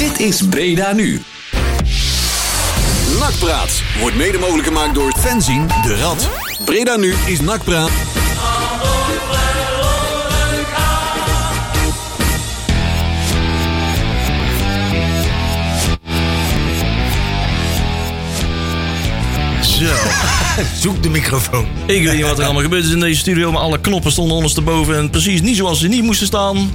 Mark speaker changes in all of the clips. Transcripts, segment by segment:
Speaker 1: Dit is Breda Nu.
Speaker 2: Nakpraat wordt mede mogelijk gemaakt door Fenzin de Rad. Breda nu is Nakpraat.
Speaker 3: Zo. Zoek de microfoon.
Speaker 4: Ik weet niet wat er allemaal gebeurd is in deze studio, maar alle knoppen stonden ondersteboven en precies niet zoals ze niet moesten staan.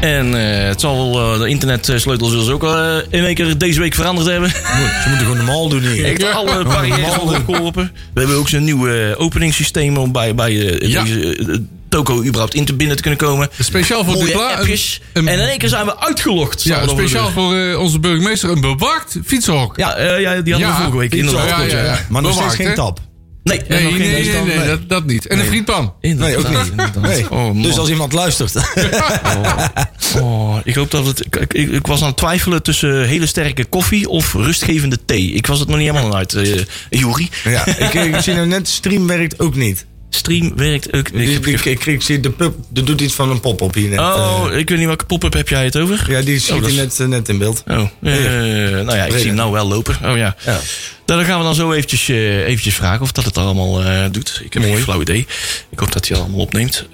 Speaker 4: En eh, het zal wel, eh, de internetsleutels zullen ze ook eh, in één keer deze week veranderd hebben.
Speaker 3: Ze moeten gewoon normaal doen hier.
Speaker 4: Echt alle barrières opgeworpen. We hebben ook zo'n nieuw eh, openingssysteem om bij, bij
Speaker 5: Ja.
Speaker 4: deze toko überhaupt in te binnen te kunnen komen.
Speaker 5: Speciaal voor
Speaker 4: Mooie appjes.
Speaker 5: een-
Speaker 4: en in één keer zijn we uitgelogd.
Speaker 5: Ja, speciaal voor eh, onze burgemeester een bewaakt fietshok.
Speaker 4: Ja, eh, ja, die hadden we vorige week inderdaad.
Speaker 5: ja,
Speaker 4: klopt,
Speaker 5: ja, ja.
Speaker 3: Maar nog steeds geen tap.
Speaker 4: Nee,
Speaker 5: Nee, nee, nee, dat, dat niet. En een frietpan.
Speaker 3: Nee, ook niet. Nee.
Speaker 4: Oh, man.
Speaker 3: dus als iemand luistert.
Speaker 4: Oh, ik hoop dat het. Ik, ik, ik was aan het twijfelen tussen hele sterke koffie of rustgevende thee. Ik was het nog niet helemaal uit, eh Juri.
Speaker 3: ja, ik, ik zie nou net, stream werkt ook niet.
Speaker 4: Stream werkt ook.
Speaker 3: Ik,
Speaker 4: Ik,
Speaker 3: ik, ik, ik zie de pub, er doet iets van een pop-up hier net.
Speaker 4: oh,
Speaker 3: Eh,
Speaker 4: ik weet niet welke pop-up heb jij het over?
Speaker 3: ja, die schiet
Speaker 4: Oh, dat
Speaker 3: net, eh, net in beeld.
Speaker 4: Oh, nou ja, ik zie hem nou wel lopen. Oh ja.
Speaker 3: Ja.
Speaker 4: Nou, dan gaan we dan zo eventjes, eh, eventjes vragen of dat het allemaal doet. Ik heb geen flauw idee. Ik hoop dat hij het allemaal opneemt.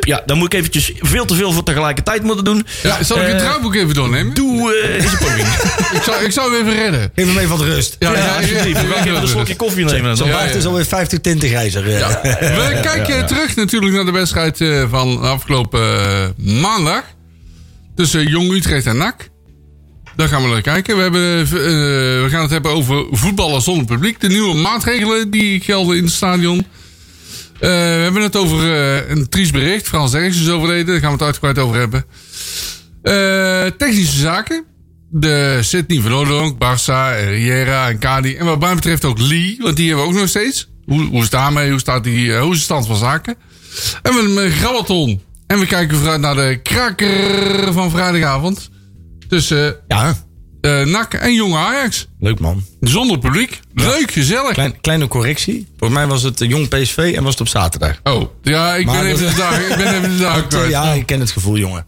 Speaker 4: Ja, dan moet ik eventjes veel te veel voor tegelijkertijd moeten doen.
Speaker 5: Ja, zal ik het
Speaker 4: Eh,
Speaker 5: draaiboek even doornemen?
Speaker 4: Doe eh, is een poging.
Speaker 5: Ik zou, ik zou hem even redden.
Speaker 3: Geef hem even wat rust.
Speaker 5: Ja,
Speaker 4: Ja, alsjeblieft. Dan ga ik even een slokje koffie nemen.
Speaker 3: Zo'n
Speaker 5: Ja,
Speaker 3: baard is alweer 50 tinten grijzer.
Speaker 5: We kijken terug natuurlijk naar de wedstrijd eh, van afgelopen maandag. Tussen Jong Utrecht en NAC. Daar gaan we naar kijken. We, hebben, eh, we gaan het hebben over voetballen zonder publiek. De nieuwe maatregelen die gelden in het stadion. Eh, we hebben het over eh, een triest bericht. Frans Ergens is overleden. Daar gaan we het uitgebreid over hebben. Eh, technische zaken. De Sydney van Oudonk, Barça, Riera en Kadi. En wat mij betreft ook Lee, want die hebben we ook nog steeds. Hoe, hoe is het daarmee? Hoe, staat die, hoe is de stand van zaken? En we hebben een grabbelton. En we kijken vooruit naar de kraker van vrijdagavond. Tussen
Speaker 3: Ja,
Speaker 5: NAC en Jonge Ajax.
Speaker 3: leuk man.
Speaker 5: Zonder publiek. Leuk, gezellig.
Speaker 3: Klein, kleine correctie. Volgens mij was het eh, jong PSV en was het op zaterdag.
Speaker 5: Oh, ja, ik
Speaker 3: Maar
Speaker 5: ben even de dag, ik ben even de dag.
Speaker 3: Ja, ik ken het gevoel, jongen.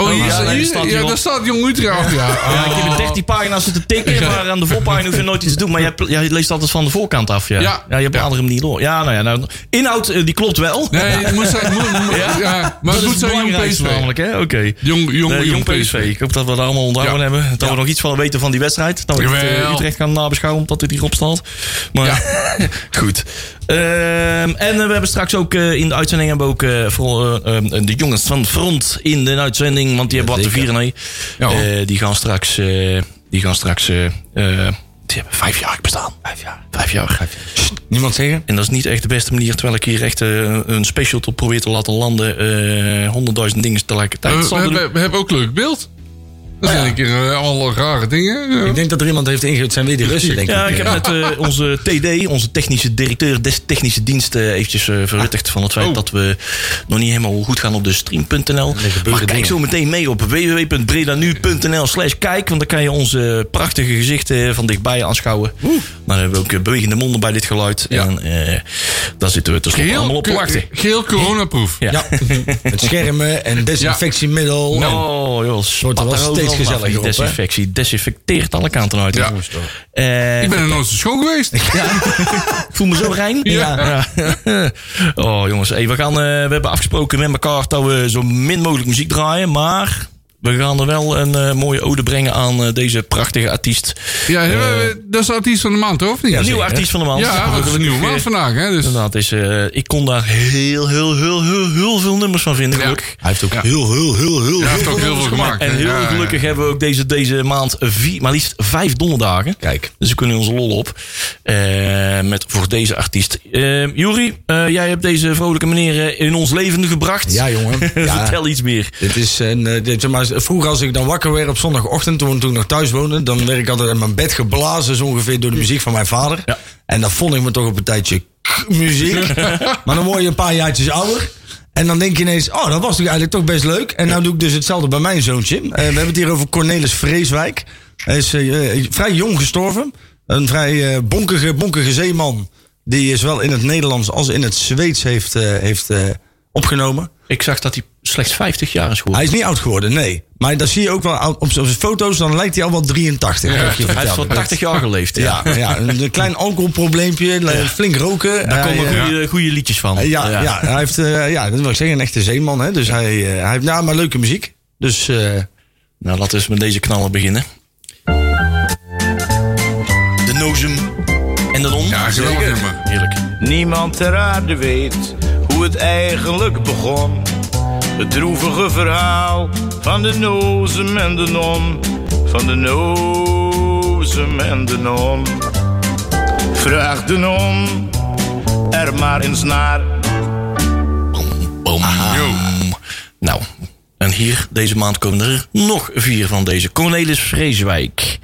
Speaker 5: Oh, hier,
Speaker 4: ja,
Speaker 5: hier-
Speaker 4: daar staat
Speaker 5: ja, daar staat Jong Utrecht. Ja,
Speaker 4: Ja, ik heb in 13 pagina's zitten tikken, maar aan de voorpagina hoef je nooit iets te doen. Maar jij, jij leest altijd van de voorkant af. Ja,
Speaker 5: Ja.
Speaker 4: je bladert hem niet door. Ja, nou ja, nou, inhoud eh, die klopt wel.
Speaker 5: Nee, het moet zijn, moet,
Speaker 4: Ja?
Speaker 5: maar het moet zijn Jong PSV.
Speaker 4: namelijk, hè? Oké.
Speaker 5: Jong, jong, jong,
Speaker 4: PSV. Ik hoop dat we dat allemaal onthouden
Speaker 5: Ja.
Speaker 4: hebben. Dat we nog iets van weten van die wedstrijd. Dat we. Utrecht gaan nabeschouwen omdat het hierop staat. Maar goed. Ehm, en eh, we hebben straks ook eh, in de uitzending hebben we ook eh, vooral, eh, eh, de jongens van Front in de uitzending. Want die hebben wat te vieren. Nee.
Speaker 5: Ja.
Speaker 4: Die gaan straks, die gaan straks die hebben vijf jaar bestaan. Vijf jaar. Vijf jaar.
Speaker 3: Niemand zeggen?
Speaker 4: En dat is niet echt de beste manier, terwijl ik hier echt een special probeer te laten landen. Honderdduizend dingen tegelijkertijd.
Speaker 5: We, we, hebben, we hebben ook leuk beeld. Dat zijn een keer eh, alle rare dingen.
Speaker 3: Ik denk dat er iemand heeft ingezet. Het zijn weer die Russen, denk ik.
Speaker 4: Ja, ik heb net eh, onze TD, onze technische directeur des technische diensten, eventjes eh, verwittigd van het feit
Speaker 5: Oh.
Speaker 4: dat we nog niet helemaal goed gaan op de stream.nl. Maar kijk
Speaker 3: dingen.
Speaker 4: zo meteen mee op www.bredanu.nl slash kijk, want dan kan je onze prachtige gezichten van dichtbij aanschouwen. Dan hebben we ook eh, bewegende monden bij dit geluid.
Speaker 5: Ja.
Speaker 4: En eh, daar zitten we tenslotte allemaal op te wachten.
Speaker 5: geheel coronaproof.
Speaker 4: Ja.
Speaker 3: Ja, met schermen en desinfectiemiddel.
Speaker 4: Oh, joh,
Speaker 3: wordt hè?
Speaker 4: desinfectie desinfecteert alle kanten uit.
Speaker 5: Ja.
Speaker 4: Eh,
Speaker 5: Ik ben nooit zo schoon geweest.
Speaker 4: ik voel me zo rein.
Speaker 5: Ja.
Speaker 4: Ja. Oh jongens, hey, we, gaan, eh, we hebben afgesproken met elkaar dat we zo min mogelijk muziek draaien. Maar we gaan er wel een eh, mooie ode brengen aan eh, deze prachtige artiest.
Speaker 5: Ja, we- dat is de artiest van de maand, toch? Of niet?
Speaker 4: Nieuwe artiest van de maand.
Speaker 5: Ja, dat is een nieuwe maand vandaag. Hè? Dus,
Speaker 4: Inderdaad, is, eh, ik kon daar heel, heel, heel, heel, heel veel nummers van vinden.
Speaker 5: Ja.
Speaker 4: Gelukkig.
Speaker 3: Hij heeft ook heel, heel, heel, heel,
Speaker 5: hij heeft ook heel veel gemaakt.
Speaker 4: En heel
Speaker 5: Ja, ja.
Speaker 4: gelukkig hebben we ook deze, deze maand vier, maar liefst vijf donderdagen.
Speaker 3: Kijk.
Speaker 4: Dus we kunnen onze lol op. Eh, met voor deze artiest. Uh, Juri, eh, jij hebt deze vrolijke meneer eh, in ons leven gebracht.
Speaker 3: Ja, jongen. Ja.
Speaker 4: Vertel iets meer.
Speaker 3: Dit is een, eh, dit, zeg maar, vroeger als ik dan wakker werd op zondagochtend, toen, toen ik nog thuis woonde, dan werd ik altijd in mijn bed geblazen, zo ongeveer door de muziek van mijn vader.
Speaker 4: Ja.
Speaker 3: En dan vond ik me toch op een tijdje muziek. maar dan word je een paar jaartjes ouder. En dan denk je ineens, oh, dat was toch eigenlijk toch best leuk. En nou doe ik dus hetzelfde bij mijn zoontje. Eh, we hebben het hier over Cornelis Vreeswijk. Hij is eh, eh, vrij jong gestorven. Een vrij bonkige, bonkige zeeman. Die zowel in het Nederlands als in het Zweeds heeft, heeft opgenomen.
Speaker 4: Ik zag dat hij slechts 50 jaar is geworden.
Speaker 3: Hij is niet oud geworden, nee. Maar dat zie je ook wel op op zijn foto's. Dan lijkt hij al wel 83.
Speaker 5: Ja,
Speaker 3: heb je
Speaker 4: Hij heeft voor 80 jaar geleefd. Ja.
Speaker 3: Ja, ja, een klein alcoholprobleempje, flink roken.
Speaker 4: Daar
Speaker 3: Hij,
Speaker 4: komen
Speaker 3: eh,
Speaker 4: goede, goede liedjes van.
Speaker 3: Ja, ja. hij heeft, eh, ja, dat wil ik zeggen, een echte zeeman. Hè? Dus hij, eh, hij heeft nou, maar leuke muziek. Dus eh,
Speaker 4: Nou, laten we eens met deze knallen beginnen. De Nozem en de Non.
Speaker 5: Ja, geweldig.
Speaker 4: Heerlijk.
Speaker 1: Niemand ter aarde weet hoe het eigenlijk begon. Het droevige verhaal van de nozem en de non. Van de nozem en de non. Vraag de non er maar eens naar.
Speaker 4: Boom. Nou, en hier deze maand komen er nog vier van deze. Cornelis Vreeswijk.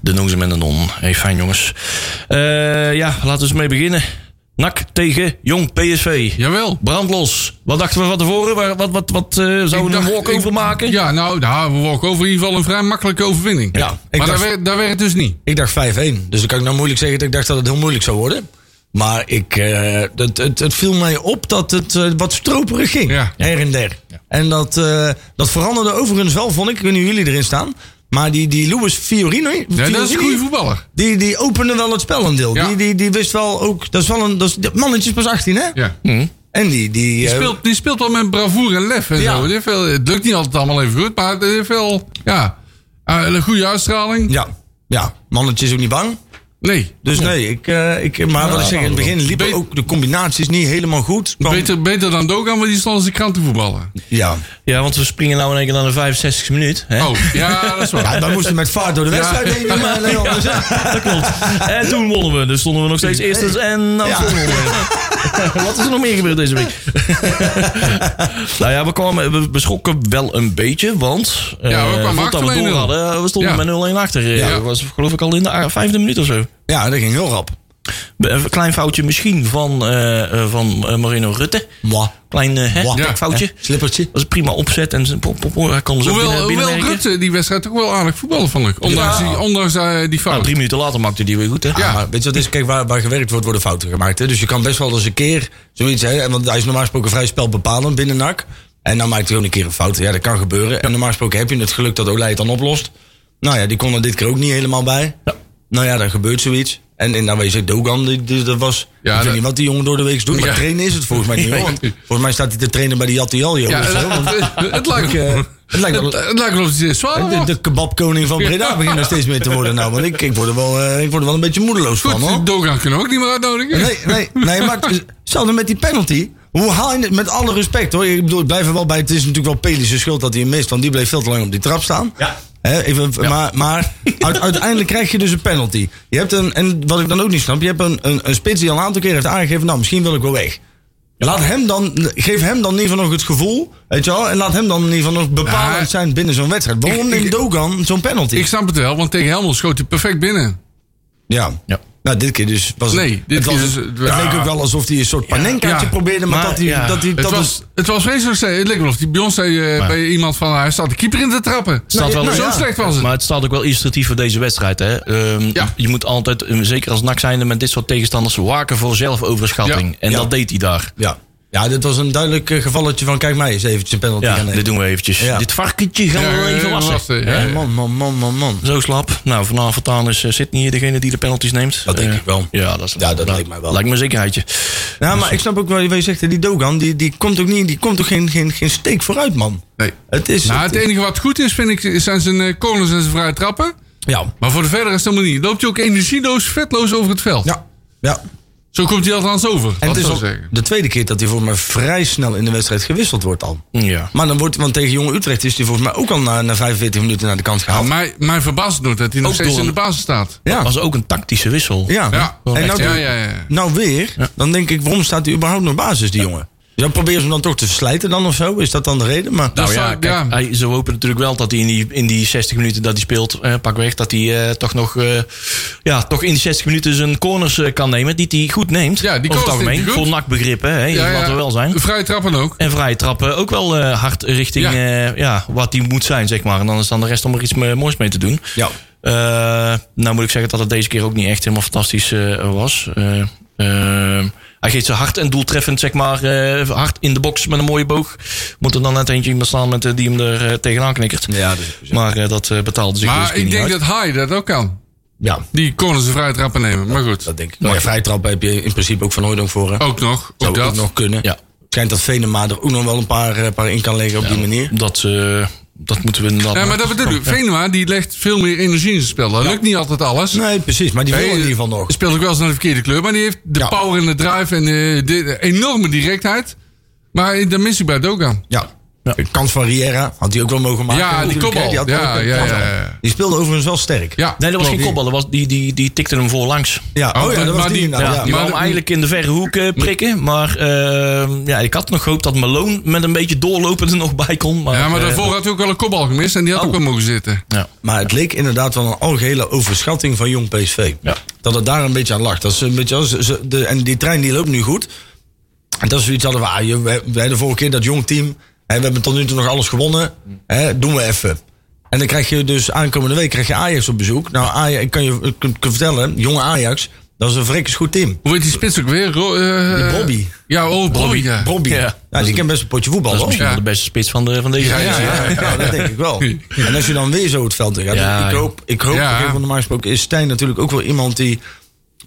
Speaker 4: De Nozem en de Non. Hey, fijn jongens. Eh, ja, laten we eens mee beginnen. NAC tegen Jong PSV.
Speaker 5: Jawel.
Speaker 4: Brandlos. Wat dachten we van tevoren? Waar- Wat, wat, wat eh, zouden we een walkover maken?
Speaker 5: Ja, nou, nou, we walken over in ieder geval een vrij makkelijke overwinning.
Speaker 3: Ja,
Speaker 5: maar
Speaker 3: dacht-
Speaker 5: dat, werd, het dus niet.
Speaker 3: ik dacht 5-1. Dus dan kan ik nou moeilijk zeggen dat ik dacht dat het heel moeilijk zou worden. Maar ik, eh, het, het, het viel mij op dat het eh, wat stroperig ging.
Speaker 5: Ja.
Speaker 3: Her en der. En dat, dat veranderde overigens wel, vond ik. Ik weet niet hoe jullie erin staan. Maar die, die Louis Fiorino,
Speaker 5: Ja, dat is een goede voetballer.
Speaker 3: die, die opende wel het spel een deel.
Speaker 5: Ja.
Speaker 3: Die, die, die wist wel ook... Dat is wel een... Dat is, mannetje is pas 18, hè?
Speaker 5: Ja.
Speaker 3: En die... die,
Speaker 5: Die,
Speaker 3: eh,
Speaker 5: speelt, die speelt wel met bravoure en lef en
Speaker 3: Ja.
Speaker 5: zo. Die heeft veel, het lukt niet altijd allemaal even goed, maar het heeft wel ja, eh, een goede uitstraling.
Speaker 3: Ja, ja, mannetje is ook niet bang.
Speaker 5: Nee,
Speaker 3: Dus nee, ik, eh, ik, maar wat ik zeg, in het begin liepen ook de combinaties niet helemaal goed. Kwam-
Speaker 5: beter, beter dan Dogan, want die stond als de krantenvoetballer.
Speaker 3: Ja.
Speaker 4: Ja, want we springen nou in één keer naar de 65 minuut. Hè?
Speaker 5: Oh, ja, dat is waar.
Speaker 3: ja, wij moesten met vaart door de wedstrijd heen. Maar, nee, anders,
Speaker 4: Dat klopt. En toen wonnen we. Dus stonden we nog steeds eerst. En nou
Speaker 3: Ja.
Speaker 4: stonden we. Wat is er nog meer gebeurd deze week? nou ja, we, kwamen, we, we schrokken wel een beetje. Want eh
Speaker 5: Ja, we kwamen
Speaker 4: voordat we
Speaker 5: achter
Speaker 4: door
Speaker 5: 1-0.
Speaker 4: hadden, we stonden
Speaker 5: Ja.
Speaker 4: met 0-1 achter.
Speaker 3: Ja.
Speaker 4: Ja. Dat was geloof ik al in de vijfde minuut of zo.
Speaker 3: Ja, dat ging heel rap.
Speaker 4: Een klein foutje misschien van, eh, eh, van eh, Marino Rutte.
Speaker 3: Mwah.
Speaker 4: Klein hè.
Speaker 5: Ja.
Speaker 4: foutje.
Speaker 3: Slippertje.
Speaker 4: Dat was een prima opzet. En pop, pop, pop, hij kon zo
Speaker 5: Hoewel,
Speaker 4: binnen,
Speaker 5: hoewel
Speaker 4: binnenwerken.
Speaker 5: Rutte die wedstrijd ook wel aardig voetballen vond ik. Ondanks,
Speaker 3: Ja.
Speaker 5: die, ondanks die
Speaker 4: Nou,
Speaker 5: fout.
Speaker 4: drie minuten later maakte hij weer goed. Hè?
Speaker 5: Ja.
Speaker 3: Ja, maar weet je wat is? Kijk, waar, waar gewerkt wordt, worden fouten gemaakt. Hè? Dus je kan best wel eens een keer zoiets... Hè? Want hij is normaal gesproken vrij spelbepalend binnen NAC. En dan maakt hij gewoon een keer een fout. Ja, dat kan gebeuren. En normaal gesproken heb je het geluk dat Olij het dan oplost. Nou ja, die kon er dit keer ook niet helemaal bij.
Speaker 4: Ja.
Speaker 3: Nou ja, dan gebeurt zoiets. En, weet je, Dogan, die- dat was...
Speaker 5: Ja,
Speaker 3: ik weet
Speaker 5: dat-
Speaker 3: niet wat die jongen door de week doet. Maar
Speaker 5: Ja.
Speaker 3: trainen is het volgens mij niet. Want volgens mij staat hij te trainen bij die Jattialjo.
Speaker 5: ja,
Speaker 3: of zo.
Speaker 5: het, lijkt,
Speaker 3: eh, het lijkt wel...
Speaker 5: het, lijkt wel of zwaar
Speaker 3: De, de kebabkoning van Breda
Speaker 5: Ja.
Speaker 3: begint er steeds meer te worden nou. Want ik, ik, word er wel, eh, ik word er wel een beetje moedeloos van hoor.
Speaker 5: Dogan kunnen we ook niet meer uitnodigen.
Speaker 3: Nee, nee, nee, maar het- hetzelfde met die penalty. Hoe haal je het met alle respect hoor? Ik bedoel, ik blijf er wel bij. Het is natuurlijk wel Pelische schuld dat hij hem mist. Want die bleef veel te lang op die trap staan.
Speaker 4: Ja.
Speaker 3: Hè, even, Maar, maar uit- uiteindelijk krijg je dus een penalty. Je hebt een, en wat ik dan ook niet snap, je hebt een, een, een spits die al een aantal keer heeft aangegeven, nou misschien wil ik wel weg. Laat hem dan, geef hem dan in ieder geval nog het gevoel, weet je wel, en laat hem dan in ieder geval nog bepalend
Speaker 5: Ja,
Speaker 3: zijn binnen zo'n wedstrijd. Waarom
Speaker 5: ik-
Speaker 3: neemt Dogan zo'n penalty?
Speaker 5: Ik snap het wel, want tegen Helmond schoot hij perfect binnen.
Speaker 3: ja.
Speaker 4: Ja.
Speaker 3: Nou, dit keer dus was
Speaker 5: Nee,
Speaker 3: het,
Speaker 5: dit
Speaker 3: het, was,
Speaker 5: dus-
Speaker 3: het
Speaker 5: ja.
Speaker 3: leek ook wel alsof hij een soort panenkaartje
Speaker 5: Ja.
Speaker 3: probeerde, maar,
Speaker 4: Maar,
Speaker 3: dat hij,
Speaker 4: ja.
Speaker 3: dat hij,
Speaker 5: Het
Speaker 3: dat
Speaker 5: was, het was vreselijk. Het leek wel of die zei eh, bij iemand van... Hij staat de keeper in te trappen.
Speaker 4: staat wel-
Speaker 5: Zo
Speaker 3: nou
Speaker 5: slecht was het.
Speaker 4: Maar het staat ook wel illustratief voor deze wedstrijd. Hè? Ehm. Je moet altijd, eh, zeker als NAC zijnde met dit soort tegenstanders, waken voor zelfoverschatting. En dat deed hij daar.
Speaker 3: Ja. Ja, dit was een duidelijk eh, gevalletje van kijk mij eens eventjes een penalty gaan
Speaker 4: Ja,
Speaker 3: nemen.
Speaker 4: dit doen we eventjes.
Speaker 3: Ja.
Speaker 4: Dit varkentje gaan
Speaker 5: Ja,
Speaker 4: we even wassen.
Speaker 5: wassen, ja.
Speaker 3: Ja, man, man, man, man, man.
Speaker 4: Zo slap. Nou, vanavond aan is eh, Sydney hier degene die de penalties neemt.
Speaker 3: Dat denk
Speaker 4: Eh,
Speaker 3: ik wel.
Speaker 4: Ja, dat, is,
Speaker 3: Ja, dat lijkt mij wel.
Speaker 4: Lijkt me een zekerheidje.
Speaker 3: Ja, maar ik snap ook wel wat je zegt, die Dogan, die, die komt ook niet, die komt ook geen, geen, geen steek vooruit, man.
Speaker 5: Nee.
Speaker 3: Het is...
Speaker 5: Nou, het enige wat goed is, vind ik, zijn zijn eh, corners en zijn vrije trappen.
Speaker 3: ja.
Speaker 5: Maar voor de verder is het helemaal niet. Loopt hij ook energieloos, vetloos over het veld.
Speaker 3: Ja. Ja.
Speaker 5: Zo komt hij althans over.
Speaker 3: En het is al de tweede keer dat hij voor mij vrij snel in de wedstrijd gewisseld wordt al.
Speaker 4: Ja.
Speaker 3: Maar dan wordt, want tegen Jonge Utrecht is hij volgens mij ook al na, na 45 minuten naar de kant gehaald.
Speaker 5: Nou, mij, mij verbaast het dat hij nog
Speaker 4: Ook
Speaker 5: steeds in de basis staat.
Speaker 3: ja.
Speaker 4: was ook een tactische wissel.
Speaker 3: Ja.
Speaker 5: Ja.
Speaker 3: En nou,
Speaker 5: Ja, ja, ja.
Speaker 3: nou weer, dan denk ik, waarom staat hij überhaupt nog basis, die jongen? Ja, proberen ze hem dan toch te verslijten dan of zo? Is dat dan de reden? Maar,
Speaker 4: Nou ja,
Speaker 5: zou-
Speaker 4: kijk,
Speaker 5: ja.
Speaker 4: Hij, ze hopen natuurlijk wel dat hij in die, in die 60 minuten dat hij speelt, eh, pak weg, dat hij eh, toch nog, eh, ja, toch in die 60 minuten zijn corners eh, kan nemen, die hij goed neemt.
Speaker 5: Ja, die
Speaker 4: over het algemeen.
Speaker 5: neemt hij goed.
Speaker 4: Voor nakbegrippen, hè,
Speaker 5: Ja, ja.
Speaker 4: laten we wel zijn.
Speaker 5: Vrije trappen ook.
Speaker 4: En vrije trappen ook wel eh, hard richting
Speaker 5: Ja.
Speaker 4: ja. ja, wat die moet zijn, zeg maar. En dan is dan de rest om er iets moois mee te doen.
Speaker 3: ja.
Speaker 4: Eh, nou moet ik zeggen dat het deze keer ook niet echt helemaal fantastisch eh, was. Eh, eh, hij geeft ze hard en doeltreffend, zeg maar, eh, hard in de box met een mooie boog. Moet er dan net eentje iemand staan met, eh, die hem er eh, tegenaan knikkert.
Speaker 3: Ja, dus,
Speaker 4: Maar eh, dat betaalde zich dus
Speaker 5: Maar ik
Speaker 4: niet
Speaker 5: denk
Speaker 4: uit.
Speaker 5: dat Hai dat ook kan.
Speaker 3: ja,
Speaker 5: Die konden ze vrij trappen nemen. Maar goed,
Speaker 3: dat denk ik. Maar vrij trappen heb je in principe ook van Hooydonk voor. Hè?
Speaker 5: ook nog.
Speaker 3: Zou
Speaker 5: Ook
Speaker 3: ook
Speaker 5: dat.
Speaker 3: nog kunnen.
Speaker 4: Ja.
Speaker 3: Het schijnt dat Venema er ook nog wel een paar, paar in kan leggen op die manier.
Speaker 4: Dat, eh, dat moeten we inderdaad...
Speaker 5: Ja, maar dat bedoel ik. Venema die legt veel meer energie in zijn spel. Dat lukt niet altijd alles.
Speaker 3: Nee, precies. Maar die wil
Speaker 5: Hey,
Speaker 3: in ieder geval nog.
Speaker 5: Speelt ook wel eens naar de verkeerde kleur. Maar die heeft de
Speaker 3: Ja.
Speaker 5: power en de drive en de, de enorme directheid. Maar dat mis ik bij Dogan.
Speaker 3: Ja. De kans van Riera had hij ook wel mogen maken.
Speaker 5: Ja, die kopbal.
Speaker 3: had
Speaker 5: Ja, ja, ja, ja.
Speaker 3: Die speelde overigens wel sterk.
Speaker 5: Ja,
Speaker 4: Nee, dat was geen kopbal. Dat was, die, die, die tikte hem voorlangs.
Speaker 3: Ja,
Speaker 5: Oh,
Speaker 3: oh, ja, dat was
Speaker 5: maar
Speaker 3: die,
Speaker 5: die-
Speaker 4: Ja,
Speaker 3: ja.
Speaker 4: die wou hem eigenlijk in de verre hoek eh, prikken. Maar eh, ja, ik had nog gehoopt dat Malone met een beetje doorlopen er nog bij kon. Maar,
Speaker 5: Ja, maar
Speaker 4: eh,
Speaker 5: daarvoor had hij ook wel een kopbal gemist. En die had
Speaker 4: Oh.
Speaker 5: ook wel mogen zitten.
Speaker 4: ja.
Speaker 3: Maar het leek inderdaad wel een algehele overschatting van jong PSV.
Speaker 4: Ja.
Speaker 3: Dat het daar een beetje aan lag. Dat is een beetje als, ze- de, en die trein die loopt nu goed. En dat is zoiets hadden we, ah, je- wij, wij de vorige keer dat jong team. We hebben tot nu toe nog alles gewonnen. Hè, doen we even. En dan krijg je dus aankomende week krijg je Ajax op bezoek. Nou, Ajax, ik kan je ik kan, vertellen, jonge Ajax, dat is een verrekkers goed team.
Speaker 5: Hoe heet die spits ook weer? Ro eh,
Speaker 3: Bobby.
Speaker 5: Ja, oh, Bobby. Ja.
Speaker 3: Bobby.
Speaker 4: Ja.
Speaker 3: Ja. die kent best een potje voetbal.
Speaker 4: Dat is
Speaker 3: hoor.
Speaker 4: misschien
Speaker 5: Ja.
Speaker 4: wel de beste spits van, de, van deze
Speaker 5: Ja, ja.
Speaker 3: Ja, ja, dat denk ik wel. En als je dan weer zo het veld in gaat.
Speaker 4: Ja,
Speaker 3: ik hoop, ik hoop
Speaker 5: Ja.
Speaker 3: op een van normaal gesproken is Stijn natuurlijk ook wel iemand die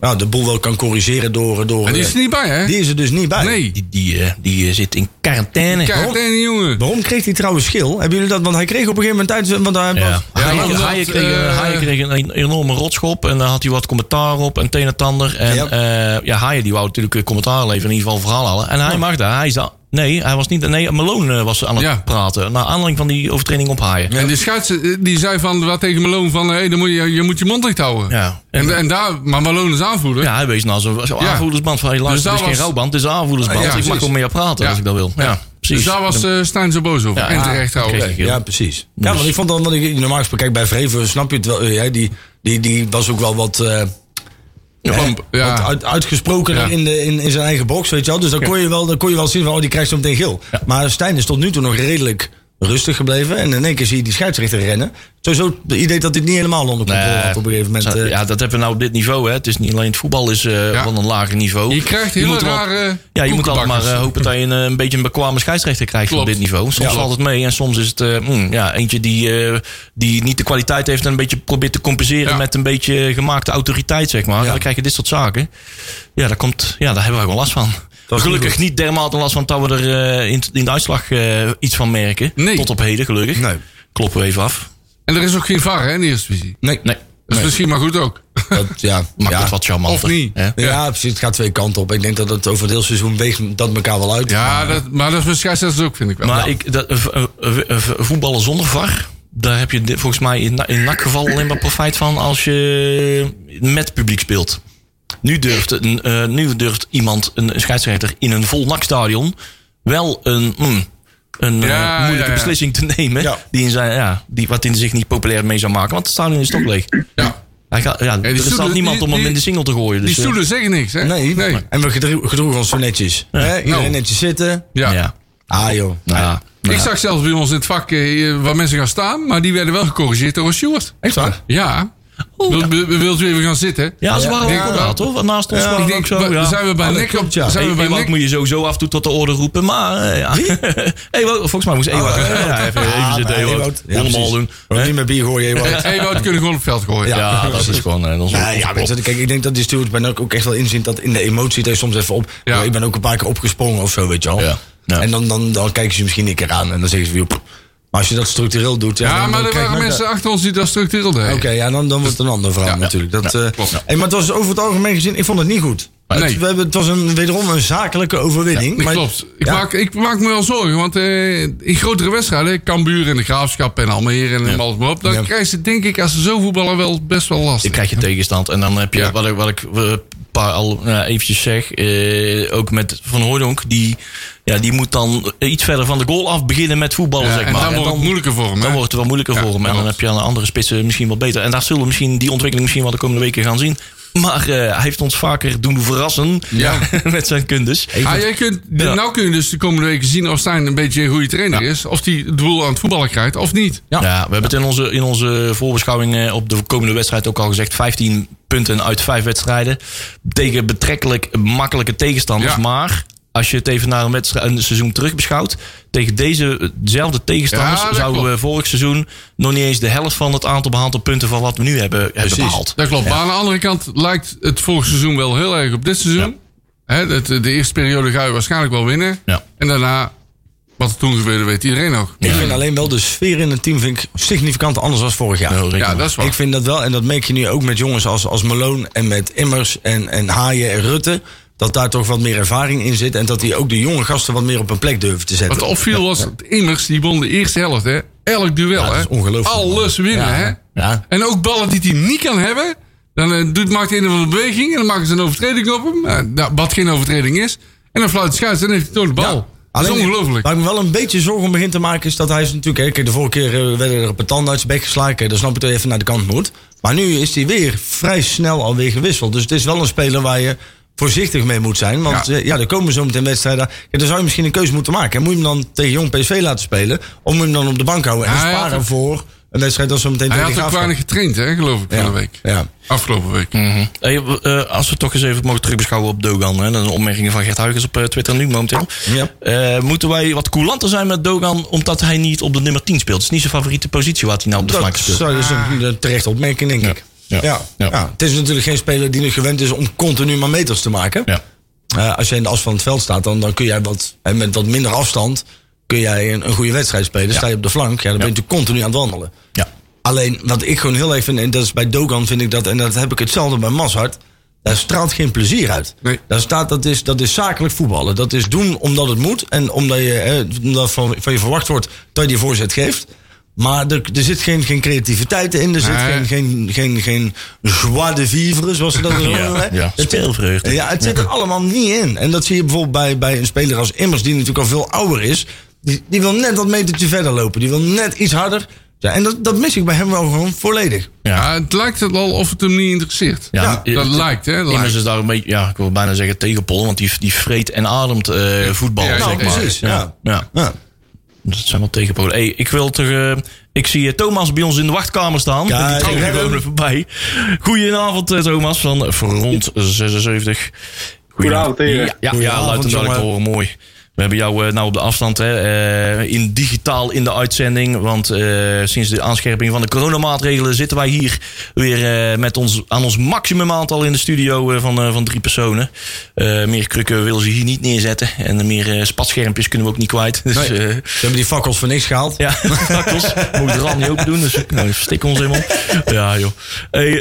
Speaker 3: ja, de boel wel kan corrigeren door... door
Speaker 5: En die is er niet bij, hè?
Speaker 3: die is er dus niet bij.
Speaker 5: Nee.
Speaker 4: Die, die, eh, die eh, zit in quarantaine.
Speaker 5: Quarantaine, jongen.
Speaker 3: Waarom kreeg hij trouwens schil? Hebben jullie dat? Want hij kreeg op een gegeven moment tijdens... Want hij
Speaker 4: Ja.
Speaker 3: was,
Speaker 5: Ja,
Speaker 4: Haaien-
Speaker 5: omdat,
Speaker 4: Haaien kreeg,
Speaker 5: eh,
Speaker 4: Haaien kreeg een enorme rotschop. En daar had hij wat commentaar op. En het een en ander. En
Speaker 3: Ja.
Speaker 4: ja, ja Haaien die wou natuurlijk commentaar leveren. In ieder geval een verhaal halen. En hij mag daar. Hij is daar. Nee, hij was niet. Nee, Malone eh, was aan het
Speaker 5: Ja.
Speaker 4: praten. Naar aanleiding van die overtreding op Haaien.
Speaker 5: En die scheids eh, die zei van wat tegen Malone van hey, dan moet je, je moet je mond dicht houden.
Speaker 4: Ja.
Speaker 5: En, en daar, maar Malone is aanvoerder.
Speaker 4: Ja, hij wees nou zo'n zo
Speaker 5: Ja.
Speaker 4: aanvoerdersband van... Hey, luister,
Speaker 5: Dus
Speaker 4: het is
Speaker 5: daar
Speaker 4: geen
Speaker 5: was-
Speaker 4: rouwband, het is een aanvoerdersband.
Speaker 5: Ja,
Speaker 4: ik mag met jou praten
Speaker 5: Ja.
Speaker 4: als ik dat wil. Ja, precies.
Speaker 5: Dus daar was eh Stijn zo boos over.
Speaker 4: Ja,
Speaker 5: en terecht
Speaker 4: geel.
Speaker 3: ja, precies. Ja, want ik vond dan... Want ik, normaal gesproken, kijk, bij Vreven snap je het wel. eh, hè, die, die, die was ook wel wat... eh,
Speaker 5: Ja, ja.
Speaker 3: uit, uitgesproken
Speaker 5: Ja.
Speaker 3: in, de, in, in zijn eigen box, weet je wel. Dus dan kon je wel, dan kon je wel zien van, oh, die krijgt zo meteen geel. Maar Stijn is tot nu toe nog redelijk rustig gebleven. En in één keer zie je die scheidsrechter rennen. Sowieso het idee dat dit niet helemaal onder controle
Speaker 4: Nee.
Speaker 3: had op een gegeven moment. Eh.
Speaker 4: ja, dat hebben we nou op dit niveau. Hè. Het is niet alleen het voetbal is eh,
Speaker 5: Ja.
Speaker 4: van een lager niveau.
Speaker 5: Je krijgt
Speaker 4: wel-
Speaker 5: rare
Speaker 4: Ja, je moet altijd maar eh, hopen dat je een, eh, een beetje een bekwame scheidsrechter krijgt
Speaker 5: Klopt.
Speaker 4: op dit niveau. Soms
Speaker 3: Ja.
Speaker 4: valt het mee en soms is het eh, mm, ja, eentje die, eh, die niet de kwaliteit heeft en een beetje probeert te compenseren
Speaker 5: Ja.
Speaker 4: met een beetje gemaakte autoriteit, zeg maar. Dan krijg je dit soort zaken. Ja, dat komt, ja daar hebben we gewoon last van. Gelukkig
Speaker 3: niet
Speaker 4: dermate last van dat we er eh, in, in de uitslag eh, iets van merken.
Speaker 5: Nee.
Speaker 4: Tot op heden, gelukkig.
Speaker 3: Nee.
Speaker 4: Kloppen we even af.
Speaker 5: En er is ook geen VAR hè, in de eerste divisie.
Speaker 3: Nee,
Speaker 4: Nee,
Speaker 5: Dat is misschien maar goed ook.
Speaker 3: dat, ja.
Speaker 4: maakt
Speaker 3: ja.
Speaker 4: het wat charmanter.
Speaker 5: Of niet.
Speaker 4: hè?
Speaker 3: Ja, precies. Het gaat twee kanten op. Ik denk dat het over het hele seizoen weegt dat elkaar wel uit.
Speaker 5: Ja, dat, maar dat is met scheidsrechters ook, vind ik wel.
Speaker 4: Maar
Speaker 5: Ja.
Speaker 4: ik, dat, eh, voetballen zonder VAR, daar heb je volgens mij in, in geval alleen maar profijt van als je met publiek speelt. Nu durft, een, eh, nu durft iemand, een, scheidsrechter in een vol NAC-stadion, wel een, mm, een eh,
Speaker 5: Ja,
Speaker 4: moeilijke
Speaker 5: ja, ja.
Speaker 4: beslissing te nemen.
Speaker 3: Ja.
Speaker 4: Die, in zijn, ja, die wat in zich niet populair mee zou maken. Want het stadion is toch leeg.
Speaker 5: ja.
Speaker 4: Hij gaat, ja, er
Speaker 5: stoelen-
Speaker 4: staat niemand
Speaker 5: die-
Speaker 4: om hem
Speaker 5: die-
Speaker 4: in de single te gooien.
Speaker 5: Die
Speaker 4: Dus, eh,
Speaker 5: stoelen zeggen niks, hè?
Speaker 3: Nee.
Speaker 5: nee.
Speaker 3: En we gedro- gedroegen ons zo netjes. Hè? Iedereen
Speaker 5: Nou.
Speaker 3: netjes zitten.
Speaker 5: Ja.
Speaker 4: ja.
Speaker 3: Ah joh.
Speaker 4: Nou ja.
Speaker 5: Ik zag zelfs bij ons in het vak eh, waar mensen gaan staan, maar die werden wel gecorrigeerd door een steward.
Speaker 3: Echt waar?
Speaker 5: Ja. Wil, wil- wilt u even gaan zitten?
Speaker 4: Ja, ze
Speaker 3: Ja,
Speaker 4: waren
Speaker 5: ik
Speaker 4: wel hoor. Naast ons
Speaker 3: Ja,
Speaker 4: waren
Speaker 5: denk,
Speaker 4: ook zo. ja.
Speaker 5: zijn we bij
Speaker 3: Oh,
Speaker 5: op,
Speaker 3: klopt, ja.
Speaker 5: zijn we bij
Speaker 4: Ewout
Speaker 5: Nick,
Speaker 4: moet je sowieso af en toe tot de orde roepen, maar eh, ja. Ewout, volgens mij moest Ewout
Speaker 3: Oh,
Speaker 4: ja, even, even
Speaker 3: Ah,
Speaker 4: zitten, Ewout.
Speaker 3: Ewout- ja,
Speaker 4: Helemaal doen.
Speaker 3: Niet met bier gooien, Ewout.
Speaker 5: Hey, Wout kunnen gewoon op het veld gooien.
Speaker 3: Ja.
Speaker 4: Ja, dat is gewoon eh, onze, onze
Speaker 3: ja, kijk, ik denk dat die stewards bij ook echt wel inzien dat in de emotie er soms even op.
Speaker 5: Ja.
Speaker 3: Ik ben ook een paar keer opgesprongen of zo, weet je wel.
Speaker 4: Ja. Ja.
Speaker 3: En dan, dan, dan kijken ze je misschien een keer aan en dan zeggen ze weer. Maar als je dat structureel doet.
Speaker 5: Ja,
Speaker 3: dan, dan
Speaker 5: maar er
Speaker 3: krijg je
Speaker 5: waren mensen
Speaker 3: dat-
Speaker 5: achter ons die dat structureel deden.
Speaker 3: Oké, ja, dan, dan wordt het een ander verhaal
Speaker 5: Ja.
Speaker 3: natuurlijk. Dat,
Speaker 5: Ja,
Speaker 3: eh,
Speaker 5: klopt.
Speaker 3: hey, maar het was over het algemeen gezien, ik vond het niet goed.
Speaker 5: Nee.
Speaker 3: Het, we hebben, het was een, wederom een zakelijke overwinning. Maar,
Speaker 5: klopt. Ik,
Speaker 3: Ja.
Speaker 5: maak, ik maak me wel zorgen, want eh, in grotere wedstrijden, Cambuur en de Graafschap en Almere en alles maar op, dan
Speaker 3: Ja.
Speaker 5: krijgen ze denk ik als ze zo voetballen wel best wel lastig.
Speaker 4: Dan krijg je tegenstand. En dan heb je,
Speaker 5: Ja.
Speaker 4: wat ik, wat ik eh, paar al ja, eventjes zeg, eh, ook met Van Hooydonk, die, ja, die moet dan iets verder van de goal af beginnen met voetballen,
Speaker 5: Ja,
Speaker 4: zeg
Speaker 5: en
Speaker 4: maar.
Speaker 5: dan wordt het moeilijker voor hem.
Speaker 4: Dan wordt het wel moeilijker
Speaker 5: Ja,
Speaker 4: voor hem. En dan heb je aan de andere spitsen misschien wat beter. En daar zullen we misschien die ontwikkeling misschien wel de komende weken gaan zien. Maar eh, hij heeft ons vaker doen verrassen
Speaker 5: Ja.
Speaker 4: met zijn kundes.
Speaker 5: Ah, jij kunt,
Speaker 4: Ja.
Speaker 5: Nou kun je dus de komende weken zien of Stijn een beetje een goede trainer is. Of hij het doel aan het voetballen krijgt of niet.
Speaker 3: Ja.
Speaker 4: Ja, we hebben het in onze, in onze voorbeschouwing eh, op de komende wedstrijd ook al gezegd. 15 punten uit vijf wedstrijden. Tegen betrekkelijk makkelijke tegenstanders.
Speaker 5: Ja.
Speaker 4: Maar als je het even naar een, wedstrijd, een seizoen terug beschouwt. Tegen dezezelfde tegenstanders
Speaker 5: Ja,
Speaker 4: zouden we vorig seizoen nog niet eens de helft van het aantal behaalde punten van wat we nu hebben, hebben behaald.
Speaker 5: Dat klopt. Maar aan de andere kant lijkt het vorig seizoen wel heel erg op dit seizoen. Hè, het- de eerste periode ga je waarschijnlijk wel winnen.
Speaker 4: Ja.
Speaker 5: En daarna, wat er toen gebeurde, weet iedereen nog.
Speaker 3: Ik vind alleen wel de sfeer in het team vind ik significant anders dan vorig jaar.
Speaker 4: Nou,
Speaker 5: Ja, dat is waar.
Speaker 3: Ik vind dat wel, en dat merk je nu ook met jongens als, als Malone en met Immers en, en Haaien en Rutte. Dat daar toch wat meer ervaring in zit. En dat die ook de jonge gasten wat meer op hun plek durven te zetten.
Speaker 5: Wat opviel was, Immers die won de eerste helft. Hè. Elk duel.
Speaker 3: Ja, dat
Speaker 5: hè.
Speaker 3: is ongelooflijk.
Speaker 5: Alles winnen.
Speaker 3: Ja.
Speaker 5: Hè.
Speaker 3: Ja.
Speaker 5: En ook ballen die hij niet kan hebben. Dan eh, doet, maakt hij een of andere beweging. En dan maken ze een overtreding op hem. Nou, wat geen overtreding is. En dan fluit de scheids. Dan heeft hij toch de bal.
Speaker 3: Ja.
Speaker 5: Dat is
Speaker 3: Alleen,
Speaker 5: ongelooflijk.
Speaker 3: Waar ik me wel een beetje zorgen om begin te maken is dat hij is natuurlijk... hè, de vorige keer eh, werden er op een tand uit zijn bek geslagen. Kijk, Dan snap ik dat hij even naar de kant moet. Maar nu is hij weer vrij snel alweer gewisseld. Dus het is wel een speler waar je voorzichtig mee moet zijn. Want
Speaker 5: Ja.
Speaker 3: ja, ja er komen zo meteen wedstrijden. Ja, dan zou je misschien een keuze moeten maken. Moet je hem dan tegen jong PSV laten spelen? Of moet je hem dan op de bank houden en
Speaker 5: had
Speaker 3: sparen voor een wedstrijd als zo meteen
Speaker 5: Hij had ook weinig getraind, hè, geloof ik, van
Speaker 3: Ja.
Speaker 5: de week.
Speaker 3: Ja.
Speaker 5: Afgelopen week.
Speaker 4: Mhm. Hey, eh, als we toch eens even mogen terugbeschouwen op Dogan. Hè, dat is een opmerking van Gert Huygens op eh, Twitter nu momenteel.
Speaker 3: Ja.
Speaker 4: Eh, moeten wij wat coulanter zijn met Dogan omdat hij niet op de nummer 10 speelt? Het is niet zijn favoriete positie wat hij nou op de flank
Speaker 3: Dat
Speaker 4: speelt.
Speaker 3: je dus een terecht opmerking, denk ik.
Speaker 4: Ja.
Speaker 3: Ja.
Speaker 4: Ja.
Speaker 3: Ja. Het is natuurlijk geen speler die nog gewend is om continu maar meters te maken.
Speaker 4: Ja.
Speaker 3: Eh, als je in de as van het veld staat, dan, dan kun jij wat, en met wat minder afstand kun jij een, een goede wedstrijd spelen. Sta je op de flank, ja, dan ben je natuurlijk continu aan het wandelen.
Speaker 4: Ja.
Speaker 3: Alleen wat ik gewoon heel erg vind, en dat is bij Dogan vind ik dat, en dat heb ik hetzelfde bij Mazhart. Daar straalt geen plezier uit.
Speaker 5: Nee.
Speaker 3: Daar staat, dat, is, dat is zakelijk voetballen. Dat is doen omdat het moet. En omdat, je, eh, omdat van, van je verwacht wordt dat je die voorzet geeft. Maar er, er zit geen, geen creativiteit in. Er zit
Speaker 5: Nee.
Speaker 3: geen, geen, geen, geen joie de vivre, zoals ze dat
Speaker 4: Ja,
Speaker 3: noemen. hè.
Speaker 4: ja,
Speaker 3: Het-
Speaker 4: speelvreugde.
Speaker 3: Ja, het zit er allemaal niet in. En dat zie je bijvoorbeeld bij, bij een speler als Immers, die natuurlijk al veel ouder is. Die, die wil net dat metertje verder lopen. Die wil net iets harder. Ja, en dat, dat mis ik bij hem wel gewoon volledig.
Speaker 5: Ja. het lijkt het al of het hem niet interesseert.
Speaker 4: Ja,
Speaker 3: Ja,
Speaker 5: dat lijkt, hè? Dat lijkt.
Speaker 4: is daar een beetje, ja, ik wil bijna zeggen tegenpol, want die, die vreet en ademt eh, voetbal.
Speaker 5: Ja,
Speaker 4: zeg
Speaker 5: nou,
Speaker 4: maar.
Speaker 3: precies, ja.
Speaker 4: ja.
Speaker 3: Ja.
Speaker 4: Dat zijn wel tegenpolen. Hey, ik wil toch. eh, ik zie eh, Thomas bij ons in de wachtkamer staan.
Speaker 3: Kijk.
Speaker 4: Die ging gewoon er voorbij. Goedenavond, Thomas van Front 76.
Speaker 6: Goedenavond.
Speaker 4: Ja, ja, ja luid en duidelijk horen. Mooi. We hebben jou eh, nou op de afstand, hè, eh, in digitaal in de uitzending. Want eh, sinds de aanscherping van de coronamaatregelen zitten wij hier weer met ons, aan ons maximum aantal in de studio van, van drie personen. Meer krukken willen ze hier niet neerzetten. En meer spatschermpjes kunnen we ook niet kwijt. Dus,
Speaker 3: Nee. Ze hebben die fakkels voor niks gehaald.
Speaker 4: ja, fakkels. Moet de ram niet open doen, dus nou, stik ons helemaal. Ja, joh. Hey,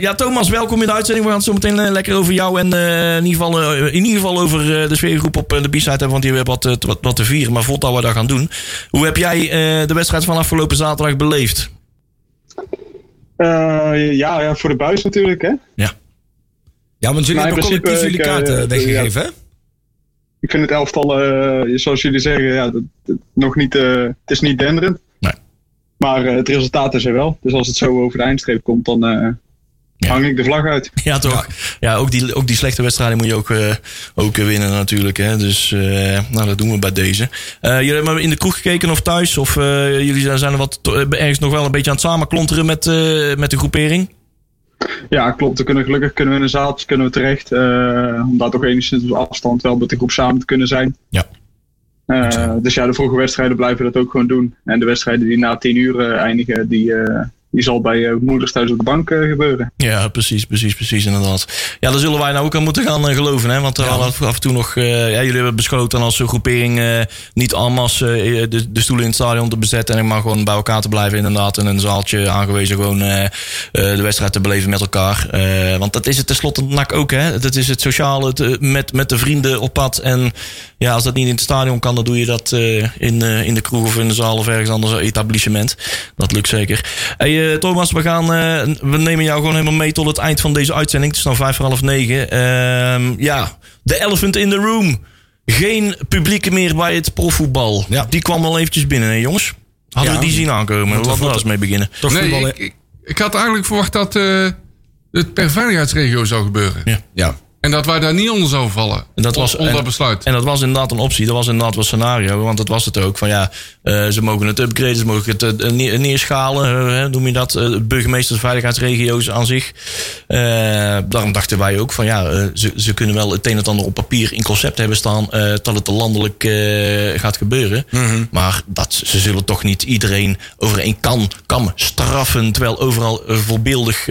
Speaker 4: ja, Thomas, welkom in de uitzending. We gaan het zo meteen lekker over jou en in, ieder geval, in ieder geval over de sfeergroep op de B-side hebben, want die hebben wat, eh, wat, wat te vieren. Maar voordat we dat gaan doen, hoe heb jij eh, de wedstrijd van afgelopen zaterdag beleefd?
Speaker 6: Eh, ja, ja, voor de buis natuurlijk, hè.
Speaker 4: Ja.
Speaker 3: Ja, want jullie hebben collectief jullie kaarten weggegeven, hè?
Speaker 6: Ik vind het elftal, zoals jullie zeggen, ja, dat, dat- nog niet, het is niet denderend.
Speaker 4: Nee.
Speaker 6: Maar het resultaat is er wel. Dus als het zo over de eindstreep komt, dan
Speaker 4: Ja.
Speaker 6: hang ik de vlag uit.
Speaker 4: Ja, toch? Ja, ook, die, ook die slechte wedstrijden moet je ook, eh, ook eh, winnen natuurlijk. Hè? Dus eh, nou, dat doen we bij deze. Eh, jullie hebben in de kroeg gekeken of thuis? Of eh, jullie zijn zijn er wat, ergens nog wel een beetje aan het samenklonteren met, eh, met de groepering?
Speaker 6: Ja, klopt. We kunnen, gelukkig kunnen we in een zaaltje kunnen we terecht. eh, om daar toch enigszins op afstand wel met de groep samen te kunnen zijn.
Speaker 4: Ja.
Speaker 6: Eh, dus ja, de vroege wedstrijden blijven we dat ook gewoon doen. En de wedstrijden die na tien uur eindigen, die, eh, die zal bij moeders thuis op de bank eh, gebeuren.
Speaker 4: Ja, precies, precies, precies, inderdaad. Ja, daar zullen wij nou ook aan moeten gaan eh, geloven, hè? Want we hadden af, af en toe nog, ja, jullie hebben besloten als groepering niet en masse de, de stoelen in het stadion te bezetten en maar gewoon bij elkaar te blijven, inderdaad, in een zaaltje aangewezen gewoon de wedstrijd te beleven met elkaar. Want dat is het tenslotte NAC ook, hè? Dat is het sociale het, met, met de vrienden op pad. En ja, als dat niet in het stadion kan, dan doe je dat in, in de kroeg of in de zaal of ergens anders etablissement. Dat lukt zeker. Hey, eh, Thomas, we, gaan, eh, we nemen jou gewoon helemaal mee tot het eind van deze uitzending. Het is dan vijf voor half negen. Ehm, ja, de elephant in the room. Geen publiek meer bij het profvoetbal.
Speaker 3: Ja.
Speaker 4: Die kwam wel eventjes binnen, hè, jongens? Hadden
Speaker 3: Ja.
Speaker 4: we die zien aankomen? Laten we daar eens mee beginnen.
Speaker 3: Toch
Speaker 5: Nee,
Speaker 3: voetballen.
Speaker 5: ik, ik, ik had eigenlijk verwacht dat eh, het per veiligheidsregio zou gebeuren.
Speaker 4: Ja.
Speaker 3: Ja.
Speaker 5: En dat wij daar niet onder zouden vallen.
Speaker 4: En dat was,
Speaker 5: onder dat besluit.
Speaker 4: En dat was inderdaad een optie. Dat was inderdaad wel een scenario. Want dat was het ook. Van ja, uh, ze mogen het upgraden. Ze mogen het uh, neer, neerschalen. Uh, noem je dat? burgemeesters, veiligheidsregio's aan zich. daarom dachten wij ook van ja, ze, ze kunnen wel het een en ander op papier in concept hebben staan. dat het landelijk gaat gebeuren.
Speaker 3: Mhm.
Speaker 4: Mm -hmm. Maar dat, ze zullen toch niet iedereen over één kan, kam straffen. Terwijl overal voorbeeldig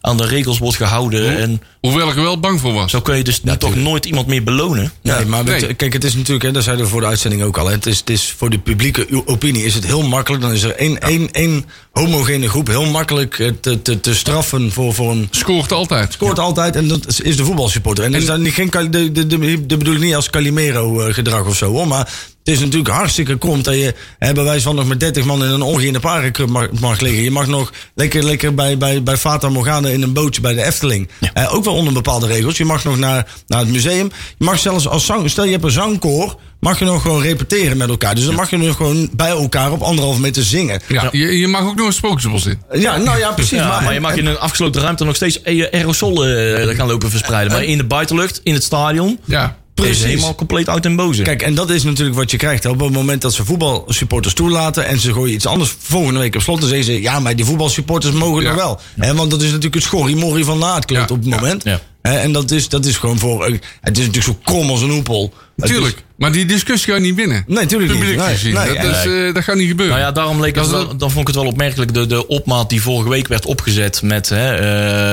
Speaker 4: aan de regels wordt gehouden.
Speaker 5: Ho
Speaker 4: en,
Speaker 5: Hoewel ik er wel bang voor was.
Speaker 4: Zo kun je dus toch nooit iemand meer belonen.
Speaker 3: Nee, maar met,
Speaker 5: Nee.
Speaker 3: kijk, het is natuurlijk, hè, dat zeiden we voor de uitzending ook al. Hè, het, is, het is voor de publieke opinie is het heel makkelijk. Dan is er één, één, één homogene groep heel makkelijk eh, te, te, te straffen voor, voor een.
Speaker 5: Scoort altijd.
Speaker 3: Scoort altijd en dat is- de voetbalsupporter. En dat is dan niet, geen, de, de, de, de bedoel ik niet als Calimero-gedrag of zo hoor. Maar het is natuurlijk hartstikke krom dat je hè, bij wijze van nog met 30 man in een ongeïnde parenclub mag, mag liggen. Je mag nog lekker, lekker bij, bij, bij Fata Morgana in een bootje bij de Efteling. Eh, ook wel onder bepaalde regels. Je mag nog naar, naar het museum. Je mag zelfs als zang, stel je hebt een zangkoor, mag je nog gewoon repeteren met elkaar. Dus dan mag je nog gewoon bij elkaar op anderhalve meter zingen.
Speaker 5: Ja, je, je mag ook nog een sprookjesbos in.
Speaker 3: Ja, nou ja, precies.
Speaker 4: Ja, maar, je mag in een afgesloten ruimte nog steeds eh, aerosolen eh, gaan lopen verspreiden. Maar in de buitenlucht, in het stadion,
Speaker 5: Ja.
Speaker 3: Precies.
Speaker 4: helemaal compleet uit en boze.
Speaker 3: Kijk, en dat is natuurlijk wat je krijgt. Op het moment dat ze voetbalsupporters toelaten en ze gooien iets anders volgende week op slot, dan zeggen ze: ja, maar die voetbalsupporters mogen
Speaker 5: Ja.
Speaker 3: nog wel. Hè, want dat is natuurlijk het schorrimorrie van na het
Speaker 5: Ja,
Speaker 3: op het moment.
Speaker 4: ja.
Speaker 3: En dat is, dat is gewoon voor. eh, Het is natuurlijk zo krom als een hoepel. Het
Speaker 5: Tuurlijk. Maar die discussie ga je niet winnen.
Speaker 3: Nee, tuurlijk niet.
Speaker 5: Publiek
Speaker 3: Nee,
Speaker 5: gezien.
Speaker 3: nee,
Speaker 5: dat, is, eh, dat gaat niet gebeuren.
Speaker 4: Nou ja, daarom leek het wel, dan vond ik het wel opmerkelijk. De, de opmaat die vorige week werd opgezet met hè,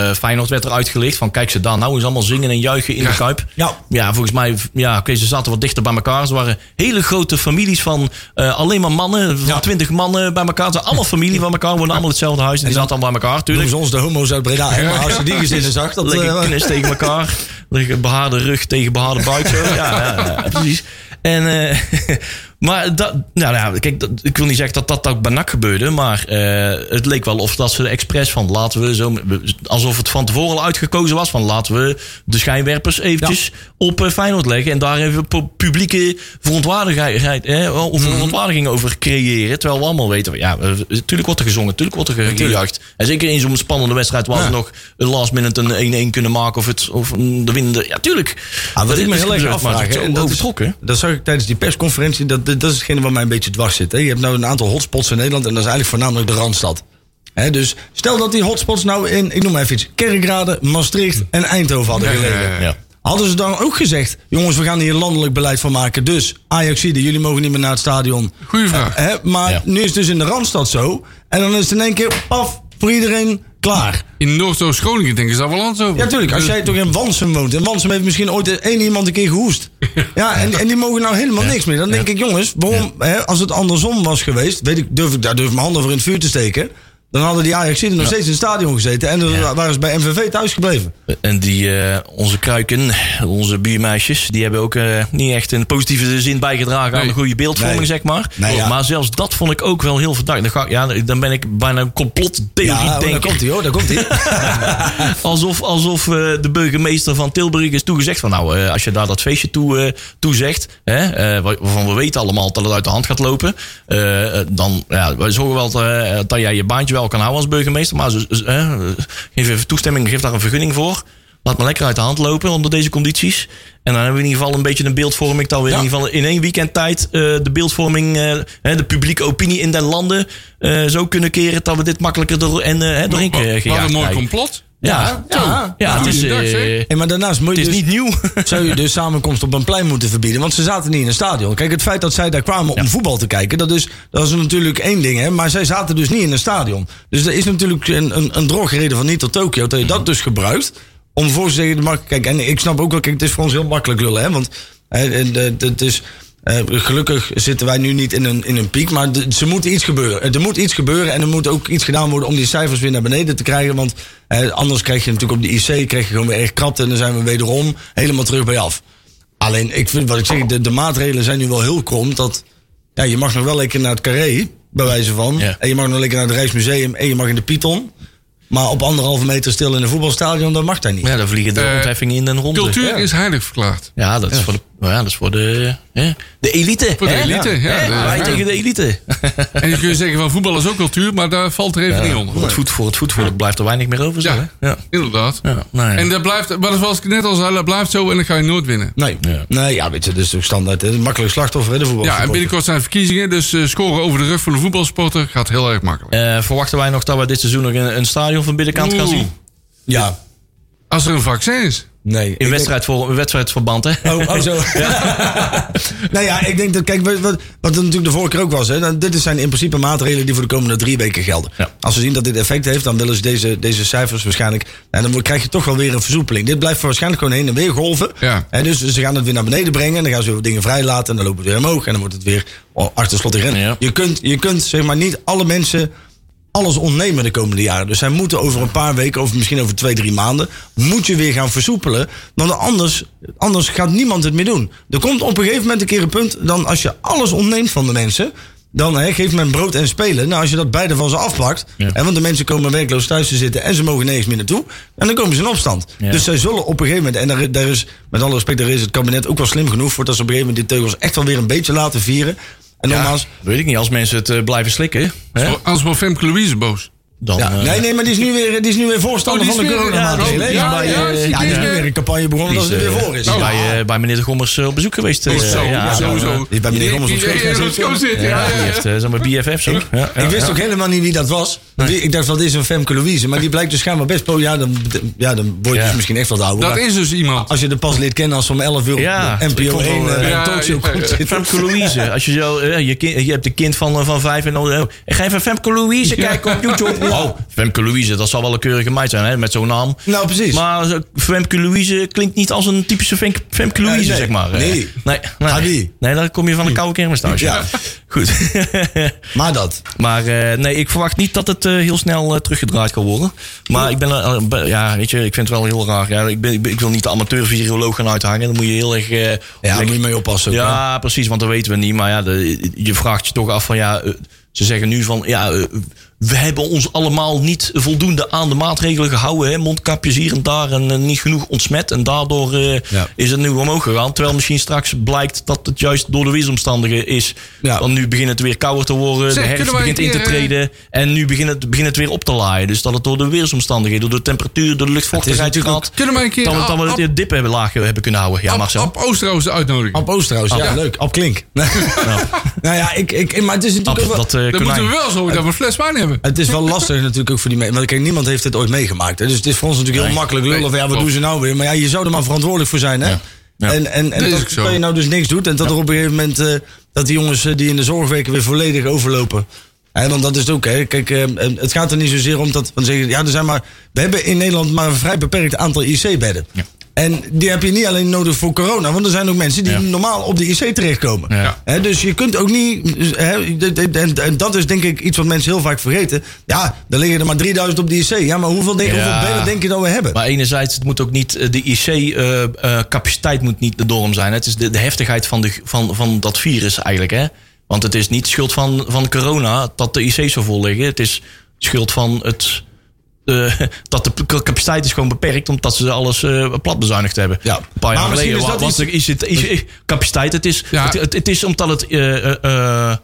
Speaker 4: eh, Feyenoord werd er uitgelicht. Van kijk ze daar nou eens allemaal zingen en juichen in
Speaker 5: Ja.
Speaker 4: de Kuip.
Speaker 3: Ja.
Speaker 4: Ja, volgens mij, ja, oké, ze zaten wat dichter bij elkaar. Ze waren hele grote families van eh, alleen maar mannen, van
Speaker 3: Ja.
Speaker 4: twintig mannen bij elkaar. Ze zijn allemaal familie van elkaar, wonen allemaal hetzelfde huis. En die zaten allemaal bij elkaar,
Speaker 3: Doen
Speaker 4: tuurlijk.
Speaker 3: ze ons de homo's uit Breda. hè, Maar als je die gezinnen zag, dat.
Speaker 4: Lekker
Speaker 3: eh,
Speaker 4: knis tegen elkaar. Behaarde rug tegen behaarde buik. Zo. Ja, ja, ja, precies. En, eh, maar dat, nou ja, kijk, dat, ik wil niet zeggen dat dat ook bij NAC gebeurde. Maar eh, het leek wel of dat ze er expres van laten we zo. Alsof het van tevoren al uitgekozen was. Van laten we de schijnwerpers eventjes op eh, Feyenoord leggen. En daar even pu- publieke verontwaardigheid, eh, of verontwaardiging over creëren. Terwijl we allemaal weten, ja, eh, natuurlijk wordt er gezongen, natuurlijk wordt er ge- gejuicht. En zeker in zo'n spannende wedstrijd waar ze nog een last minute een 1-1 kunnen maken. Of, het, of de winnende. Ja, tuurlijk.
Speaker 3: Ah, wat ik me
Speaker 4: is
Speaker 3: heel erg afvraag,
Speaker 4: is
Speaker 3: dat is-
Speaker 4: overtrokken.
Speaker 3: Dat zag ik tijdens die persconferentie. Dat, dat, dat is hetgene wat mij een beetje dwars zit. Hè. Je hebt nou een aantal hotspots in Nederland. En dat is eigenlijk voornamelijk de Randstad. Hè, dus stel dat die hotspots nou in, ik noem maar even iets, Kerkrade, Maastricht en Eindhoven hadden gelegen.
Speaker 5: ja, ja.
Speaker 4: Ja.
Speaker 3: Hadden ze dan ook gezegd, jongens, we gaan hier landelijk beleid van maken. Dus Ajaxide, jullie mogen niet meer naar het stadion.
Speaker 5: Goeie vraag.
Speaker 3: Hè, maar nu is het dus in de Randstad zo. En dan is het in één keer, paf, voor iedereen klaar.
Speaker 5: In Noord-Oost-Groningen denken ze daar wel anders over.
Speaker 3: Ja, natuurlijk. Als jij toch in Wansum woont. En Wansum heeft misschien ooit één iemand een keer gehoest. Ja, en, en die mogen nou helemaal niks meer. Dan denk ik, jongens, waarom, hè, als het andersom was geweest, weet ik, durf ik daar durf ik mijn handen voor in het vuur te steken. Dan hadden die Ajax nog steeds in het stadion gezeten. En dan waren ze bij MVV thuis gebleven.
Speaker 4: En die, eh, onze kruiken, onze biermeisjes, die hebben ook eh, niet echt in positieve zin bijgedragen aan de goede beeldvorming,
Speaker 3: Nee.
Speaker 4: zeg maar.
Speaker 3: Nee, ja.
Speaker 4: Maar zelfs dat vond ik ook wel heel verdacht. Dan, ga, ja, dan ben ik bijna een complottheorie
Speaker 3: Ja, oh, daar komt hij hoor, daar komt hij.
Speaker 4: Alsof, alsof eh, de burgemeester van Tilburg is toegezegd van nou, als je daar dat feestje toe, toezegt, hè, wa- waarvan we weten allemaal dat het uit de hand gaat lopen, dan ja, wij zorgen wel dat, dat jij je baantje wel kan houden als burgemeester, maar ze- ze- eh, geef even toestemming, geef daar een vergunning voor. Laat me lekker uit de hand lopen onder deze condities. En dan hebben we in ieder geval een beetje een beeldvorming. Dat we in ieder geval in één weekend tijd eh, de beeldvorming, hè, de publieke opinie in den landen eh, zo kunnen keren. Dat we dit makkelijker door, en, doorheen
Speaker 5: Wat-
Speaker 4: eh,
Speaker 5: Wat een mooi
Speaker 4: krijgen.
Speaker 5: complot.
Speaker 4: Ja,
Speaker 3: Ja,
Speaker 4: ja,
Speaker 3: ja.
Speaker 4: het is, eh.
Speaker 3: Hey, maar daarnaast moet je
Speaker 4: het is
Speaker 3: dus-
Speaker 4: niet nieuw.
Speaker 3: zou je de samenkomst op een plein moeten verbieden. Want ze zaten niet in een stadion. Kijk, het feit dat zij daar kwamen om voetbal te kijken, dat is, dat is natuurlijk één ding. Hè? Maar zij zaten dus niet in een stadion. Dus er is natuurlijk een, een, een drogreden van niet tot Tokio. Dat je dat dus gebruikt. Om vervolgens te zeggen, de markt- kijk, en ik snap ook wel, kijk, het is voor ons heel makkelijk lullen. Hè? Want hè, en, het is. Eh, gelukkig zitten wij nu niet in een, in een piek, maar de- ze moet iets gebeuren. Er moet iets gebeuren en er moet ook iets gedaan worden om die cijfers weer naar beneden te krijgen. Want eh, anders krijg je natuurlijk op de IC krijg je gewoon weer erg krapte en dan zijn we wederom helemaal terug bij af. Alleen, ik vind wat ik zeg, de, de maatregelen zijn nu wel heel krom. Dat ja, je mag nog wel lekker naar het Carré, bij wijze van.
Speaker 4: Ja.
Speaker 3: En je mag nog lekker naar het Rijksmuseum en je mag in de Python. Maar op anderhalve meter stil in een voetbalstadion, dat mag dat niet.
Speaker 4: Ja, dan vliegen de
Speaker 5: Eh,
Speaker 4: ontheffingen in den ronde.
Speaker 5: Cultuur
Speaker 3: Ja.
Speaker 5: is heilig verklaard.
Speaker 4: Ja, dat is voor de, Nou ja, dat is voor de, hè, de elite.
Speaker 5: Voor de
Speaker 4: hè?
Speaker 5: elite, ja.
Speaker 4: Wij
Speaker 5: ja.
Speaker 4: tegen de elite.
Speaker 5: En je kunt zeggen van voetbal is ook cultuur, maar daar valt er even niet onder.
Speaker 4: Voor het voet voor het voetbal blijft er weinig meer over. Zo,
Speaker 5: Ja.
Speaker 4: hè? ja.
Speaker 5: Inderdaad.
Speaker 4: Ja, nou ja.
Speaker 5: En dat blijft, maar zoals ik net al zei, dat blijft zo en dan ga je nooit winnen.
Speaker 3: Nee.
Speaker 4: Ja.
Speaker 3: nee, ja, weet je, dat is toch standaard. makkelijk slachtoffer, hè, de voetbal.
Speaker 5: Ja, en binnenkort zijn verkiezingen, dus eh, scoren over de rug van de voetbalsporter gaat heel erg makkelijk.
Speaker 4: Eh, verwachten wij nog dat we dit seizoen nog een, een stadion van binnenkant gaan zien?
Speaker 3: Ja,
Speaker 5: Als er een vaccin is.
Speaker 3: Nee.
Speaker 4: In wedstrijd voor, wedstrijdverband, hè?
Speaker 3: Oh, oh, zo. nou ja, ik denk dat, kijk, wat, wat er natuurlijk de vorige keer ook was, hè, dan- dit zijn in principe maatregelen die voor de komende drie weken gelden.
Speaker 4: Ja.
Speaker 3: Als we zien dat dit effect heeft, dan willen ze deze, deze cijfers waarschijnlijk, en dan krijg je toch wel weer een versoepeling. Dit blijft waarschijnlijk gewoon heen en weer golven.
Speaker 5: Ja.
Speaker 3: Hè, dus ze gaan het weer naar beneden brengen, en dan gaan ze weer dingen vrijlaten, en dan loopt het weer omhoog, en dan wordt het weer oh, achter slot.
Speaker 4: Ja.
Speaker 3: Je, kunt, je kunt zeg maar niet alle mensen alles ontnemen de komende jaren. Dus zij moeten over een paar weken, of misschien over twee, drie maanden, moet je weer gaan versoepelen. Want anders, anders gaat niemand het meer doen. Er komt op een gegeven moment een keer een punt, dan als je alles ontneemt van de mensen. Dan hè, geeft men brood en spelen. Nou, als je dat beide van ze afpakt.
Speaker 4: Ja.
Speaker 3: Hè, want de mensen komen werkloos thuis te zitten. en ze mogen nergens meer naartoe. En dan komen ze in opstand.
Speaker 4: Ja.
Speaker 3: Dus zij zullen op een gegeven moment. en daar, daar is, met alle respect, daar is het kabinet ook wel slim genoeg. voor dat ze op een gegeven moment die teugels echt wel weer een beetje laten vieren. En nogmaals.
Speaker 4: Weet ik niet, als mensen het eh, blijven slikken, hè?
Speaker 5: Anders wordt Femke Louise boos.
Speaker 4: Dan,
Speaker 3: Ja,
Speaker 4: eh,
Speaker 3: nee, nee, maar die is nu weer, die is nu weer voorstander
Speaker 5: Oh, die
Speaker 3: van de coronamaatregelen.
Speaker 5: ja, ja,
Speaker 3: Die is
Speaker 5: ja,
Speaker 3: eh, ja, die is
Speaker 5: ik,
Speaker 3: nu
Speaker 5: eh,
Speaker 3: weer een campagne begonnen
Speaker 4: die
Speaker 3: dat
Speaker 4: is,
Speaker 3: ze er weer
Speaker 4: eh,
Speaker 3: voor is.
Speaker 4: die is
Speaker 3: Ja.
Speaker 4: bij, eh, bij meneer de Gommers eh, op bezoek geweest. eh,
Speaker 5: Oh, zo,
Speaker 4: ja,
Speaker 5: sowieso.
Speaker 3: Die is bij meneer Gommers op
Speaker 5: Die-
Speaker 3: schoot
Speaker 5: die-
Speaker 4: Ja, heeft eh, BFF zo. Ja, ja,
Speaker 3: Ik wist ook helemaal niet wie dat was. Ik dacht, dat is een Femke Louise. Maar die blijkt dus schijnbaar best... Ja, dan, ja, dan word je dus misschien echt wat ouder.
Speaker 5: Dat is dus iemand.
Speaker 3: Als je de pas leert kennen als om 11 uur
Speaker 4: ik
Speaker 3: NPO
Speaker 4: vond
Speaker 3: 1
Speaker 4: wel,
Speaker 3: eh,
Speaker 4: eh,
Speaker 5: ja,
Speaker 3: een talkshow komt.
Speaker 4: Femke Louise. Als je zo, eh, je, hebt een kind van, eh, van vijf en dan. eh, ik ga even Femke Louise kijken op YouTube. Oh, Femke Louise, dat zal wel een keurige meid zijn, hè, met zo'n naam.
Speaker 3: Nou, precies.
Speaker 4: Maar zo- Femke Louise klinkt niet als een typische Femke, Femke Louise,
Speaker 3: Nee, nee.
Speaker 4: zeg maar. eh.
Speaker 3: Nee.
Speaker 4: Nee, nee. Nee, dan kom je van een koude kermis thuis.
Speaker 3: Ja.
Speaker 4: Goed.
Speaker 3: Maar dat.
Speaker 4: maar eh, nee, ik verwacht niet dat het eh, heel snel eh, teruggedraaid kan worden. Maar ik ben, eh, be- ja, weet je, ik vind het wel heel raar. Ja, ik, ben, ik, wil niet de amateur-viroloog gaan uithangen. Dan moet je heel erg... eh,
Speaker 3: Ja, daar moet je mee oppassen. ook, hè.
Speaker 4: ja, precies, want dat weten we niet. Maar ja, de, je vraagt je toch af van ja, eh, ze zeggen nu van ja, eh, we hebben ons allemaal niet voldoende aan de maatregelen gehouden. Hè? Mondkapjes hier en daar en eh, niet genoeg ontsmet. En daardoor eh,
Speaker 3: Ja.
Speaker 4: is het nu omhoog gegaan. Terwijl misschien straks blijkt dat het juist door de weersomstandigheden is.
Speaker 3: Ja.
Speaker 4: Want nu begint het weer kouder te worden.
Speaker 5: Zeg,
Speaker 4: de herfst begint in te
Speaker 5: eh,
Speaker 4: treden. En nu begint het, begint het weer op te laaien. Dus dat het door de weersomstandigheden, door de temperatuur, door de luchtvochtigheid gaat.
Speaker 5: Kunnen wij een keer
Speaker 4: Dat we, dat we
Speaker 5: Ab-
Speaker 4: het dip hebben laag hebben kunnen houden. Ja, Marcel.
Speaker 5: Ab Oosterhuis uitnodigen?
Speaker 3: Ab Oosterhuis, ja,
Speaker 5: Ja.
Speaker 3: leuk. Ab Klink. Nou ja, ik, ik, maar het is natuurlijk
Speaker 4: Ab, dat,
Speaker 5: Dan
Speaker 4: konijn.
Speaker 5: moeten we wel zo dat we een fles wijn hebben.
Speaker 3: Het is wel lastig natuurlijk ook voor die mensen. Want kijk, niemand heeft dit ooit meegemaakt. Hè? Dus het is voor ons natuurlijk heel makkelijk lullen. Van, ja, wat doen ze nou weer? Maar ja, je zou er maar verantwoordelijk voor zijn. Hè?
Speaker 4: Ja.
Speaker 3: En, en, en
Speaker 5: Dat
Speaker 3: je nou dus niks doet. En dat er op een gegeven moment... eh, dat die jongens eh, die in de zorgweken weer volledig overlopen. En dan, dat is het ook. Hè. Kijk, eh, het gaat er niet zozeer om dat... Van zeggen, ja, er zijn maar, we hebben in Nederland maar een vrij beperkt aantal IC-bedden.
Speaker 4: Ja.
Speaker 3: En die heb je niet alleen nodig voor corona. Want er zijn ook mensen die
Speaker 4: Ja.
Speaker 3: normaal op de IC terechtkomen.
Speaker 4: Ja.
Speaker 3: Dus je kunt ook niet. En, en dat is denk ik iets wat mensen heel vaak vergeten. Ja, er liggen er maar 3000 op de IC. Ja, maar hoeveel, denk,
Speaker 4: Ja.
Speaker 3: hoeveel denk je dat we hebben?
Speaker 4: Maar enerzijds, het moet ook niet, eh, de IC-capaciteit moet niet de norm zijn. Het is de, de heftigheid van, de, van, van dat virus eigenlijk. Hè? Want het is niet schuld van, van corona dat de IC's zo vol liggen. Het is schuld van het. Eh, dat de capaciteit is gewoon beperkt omdat ze alles eh, plat bezuinigd hebben.
Speaker 3: Ja.
Speaker 4: Een paar
Speaker 3: Maar
Speaker 4: jaar geleden
Speaker 3: is.
Speaker 4: Het, is,
Speaker 5: Ja.
Speaker 4: het, het, het is omdat het, eh,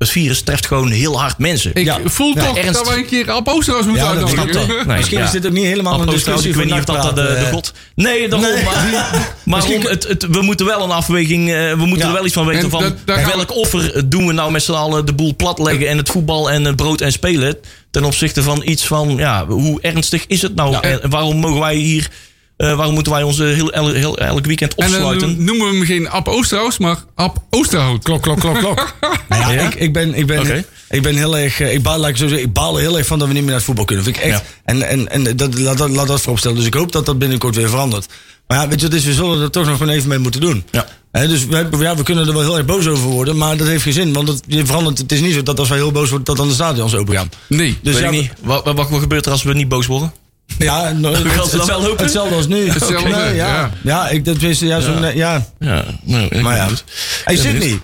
Speaker 4: het virus treft gewoon heel hard mensen.
Speaker 5: Ik
Speaker 3: Ja.
Speaker 5: voel
Speaker 3: Ja,
Speaker 5: toch
Speaker 4: ernst.
Speaker 5: dat wij een keer Ab Oosterhuis moeten
Speaker 3: Ja, dat
Speaker 5: uitnodigen.
Speaker 4: Nee,
Speaker 3: Misschien
Speaker 4: ja.
Speaker 3: is dit ook niet helemaal een
Speaker 4: Apropos trouwens,
Speaker 3: discussie
Speaker 4: ik weet niet of dat de, de,
Speaker 3: eh.
Speaker 4: god... Nee, daarom.
Speaker 3: Nee.
Speaker 4: Maar, maar om het, het, we moeten wel een afweging... eh, we moeten
Speaker 3: Ja.
Speaker 4: er wel iets van weten
Speaker 5: En
Speaker 4: van...
Speaker 5: dat-
Speaker 4: welk offer doen we nou met z'n allen de boel platleggen... en het voetbal en het brood en spelen... ten opzichte van iets van... Ja, hoe ernstig is het nou? En waarom mogen wij hier... eh, waarom moeten wij ons eh, heel, el- heel, elk weekend
Speaker 5: En
Speaker 4: opsluiten?
Speaker 5: dan noemen we hem geen Ab Oosterhuis, maar Ab Oosterhout.
Speaker 3: Klok, klok, klok, klok. Nou ja,
Speaker 4: Ja?
Speaker 3: Ik, ik, ben, ik, ben, ik ben heel erg. eh, Ik baal, laat ik, zo zeggen, ik baal er heel erg van dat we niet meer naar het voetbal kunnen. Vind ik echt.
Speaker 4: Ja.
Speaker 3: En, en, en dat, laat, dat, laat dat vooropstellen. Dus ik hoop dat dat binnenkort weer verandert. Maar ja, weet je, dus we zullen er toch nog gewoon even mee moeten doen.
Speaker 4: Ja.
Speaker 3: Hè, dus we, ja, we kunnen er wel heel erg boos over worden. Maar dat heeft geen zin. Want het, je verandert, het is niet zo dat als wij heel boos worden, dat dan de stadions open gaan.
Speaker 5: Nee.
Speaker 3: Dus
Speaker 4: Weet
Speaker 3: ja,
Speaker 4: ik niet. Wat, wat, wat gebeurt er als we niet boos worden?
Speaker 3: Ja, no, het? Hetzelfde als nu.
Speaker 5: Hetzelfde,
Speaker 3: Nee, ja.
Speaker 5: ja.
Speaker 3: Ja. ik dat wist ja, zo, ja. ja.
Speaker 4: Ja, nou, ik
Speaker 3: Maar ja. Hij zit niet.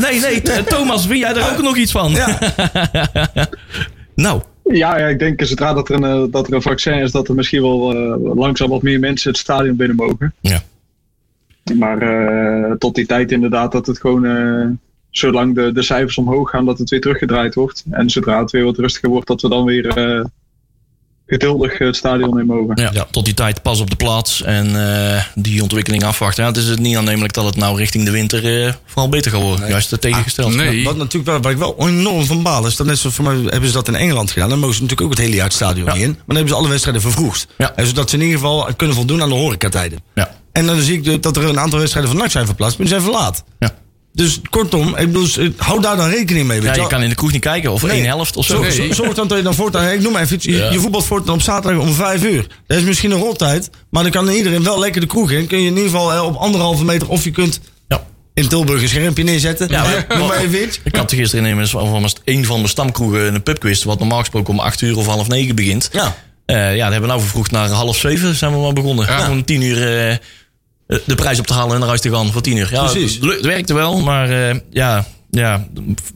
Speaker 4: Nee, nee, Thomas, vind jij daar ook nog iets van?
Speaker 3: Ja.
Speaker 4: Nou,
Speaker 6: Ja, ja, ik denk zodra dat er, een, eh, dat er een vaccin is, dat er misschien wel eh, langzaam wat meer mensen het stadion binnen mogen.
Speaker 4: ja.
Speaker 6: Maar eh, tot die tijd inderdaad dat het gewoon, eh, zolang de, de cijfers omhoog gaan, dat het weer teruggedraaid wordt. En zodra het weer wat rustiger wordt, dat we dan weer eh, geduldig het stadion in mogen.
Speaker 4: Ja, tot die tijd pas op de plaats en eh, die ontwikkeling afwachten. Ja, het is het niet aannemelijk dat het nou richting de winter eh, vooral beter gaat worden. Juist het tegengesteld.
Speaker 5: nee.
Speaker 3: Wat natuurlijk wel, waar ik wel enorm van baal is, dat net zoals voor mij hebben ze dat in Engeland gedaan. Dan mogen ze natuurlijk ook het hele jaar het stadion
Speaker 4: Ja.
Speaker 3: niet in. Maar dan hebben ze alle wedstrijden vervroegd.
Speaker 4: Ja.
Speaker 3: En zodat ze in ieder geval kunnen voldoen aan de horecatijden.
Speaker 4: Ja.
Speaker 3: En dan zie ik dat er een aantal wedstrijden van NAC zijn verplaatst, maar die zijn verlaat.
Speaker 4: Ja.
Speaker 3: Dus kortom, ik bedoel, hou daar dan rekening mee. Weet
Speaker 4: ja,
Speaker 3: je wel.
Speaker 4: kan in de kroeg niet kijken of
Speaker 3: Nee.
Speaker 4: één helft of zo.
Speaker 5: Nee.
Speaker 3: Zorg dan dat je dan voortaan, ik noem maar even iets, je, je voetbalt voortaan op zaterdag om vijf uur. Dat is misschien een rottijd, maar dan kan iedereen wel lekker de kroeg in. Kun je in ieder geval eh, op anderhalve meter, of je kunt
Speaker 4: Ja.
Speaker 3: in Tilburg een schermpje neerzetten.
Speaker 4: Ja, maar-
Speaker 3: noem maar even iets.
Speaker 4: Ik had er gisteren in van een van mijn stamkroegen een pubquiz, wat normaal gesproken om acht uur of half negen begint.
Speaker 3: Ja.
Speaker 4: Eh, ja, dat hebben we nou vervroegd naar half zeven zijn we maar begonnen.
Speaker 5: Ja.
Speaker 4: Om tien uur eh, de prijs op te halen en naar huis te gaan voor tien uur. Ja,
Speaker 3: Precies.
Speaker 4: Het, het werkte wel, maar eh, ja, ja,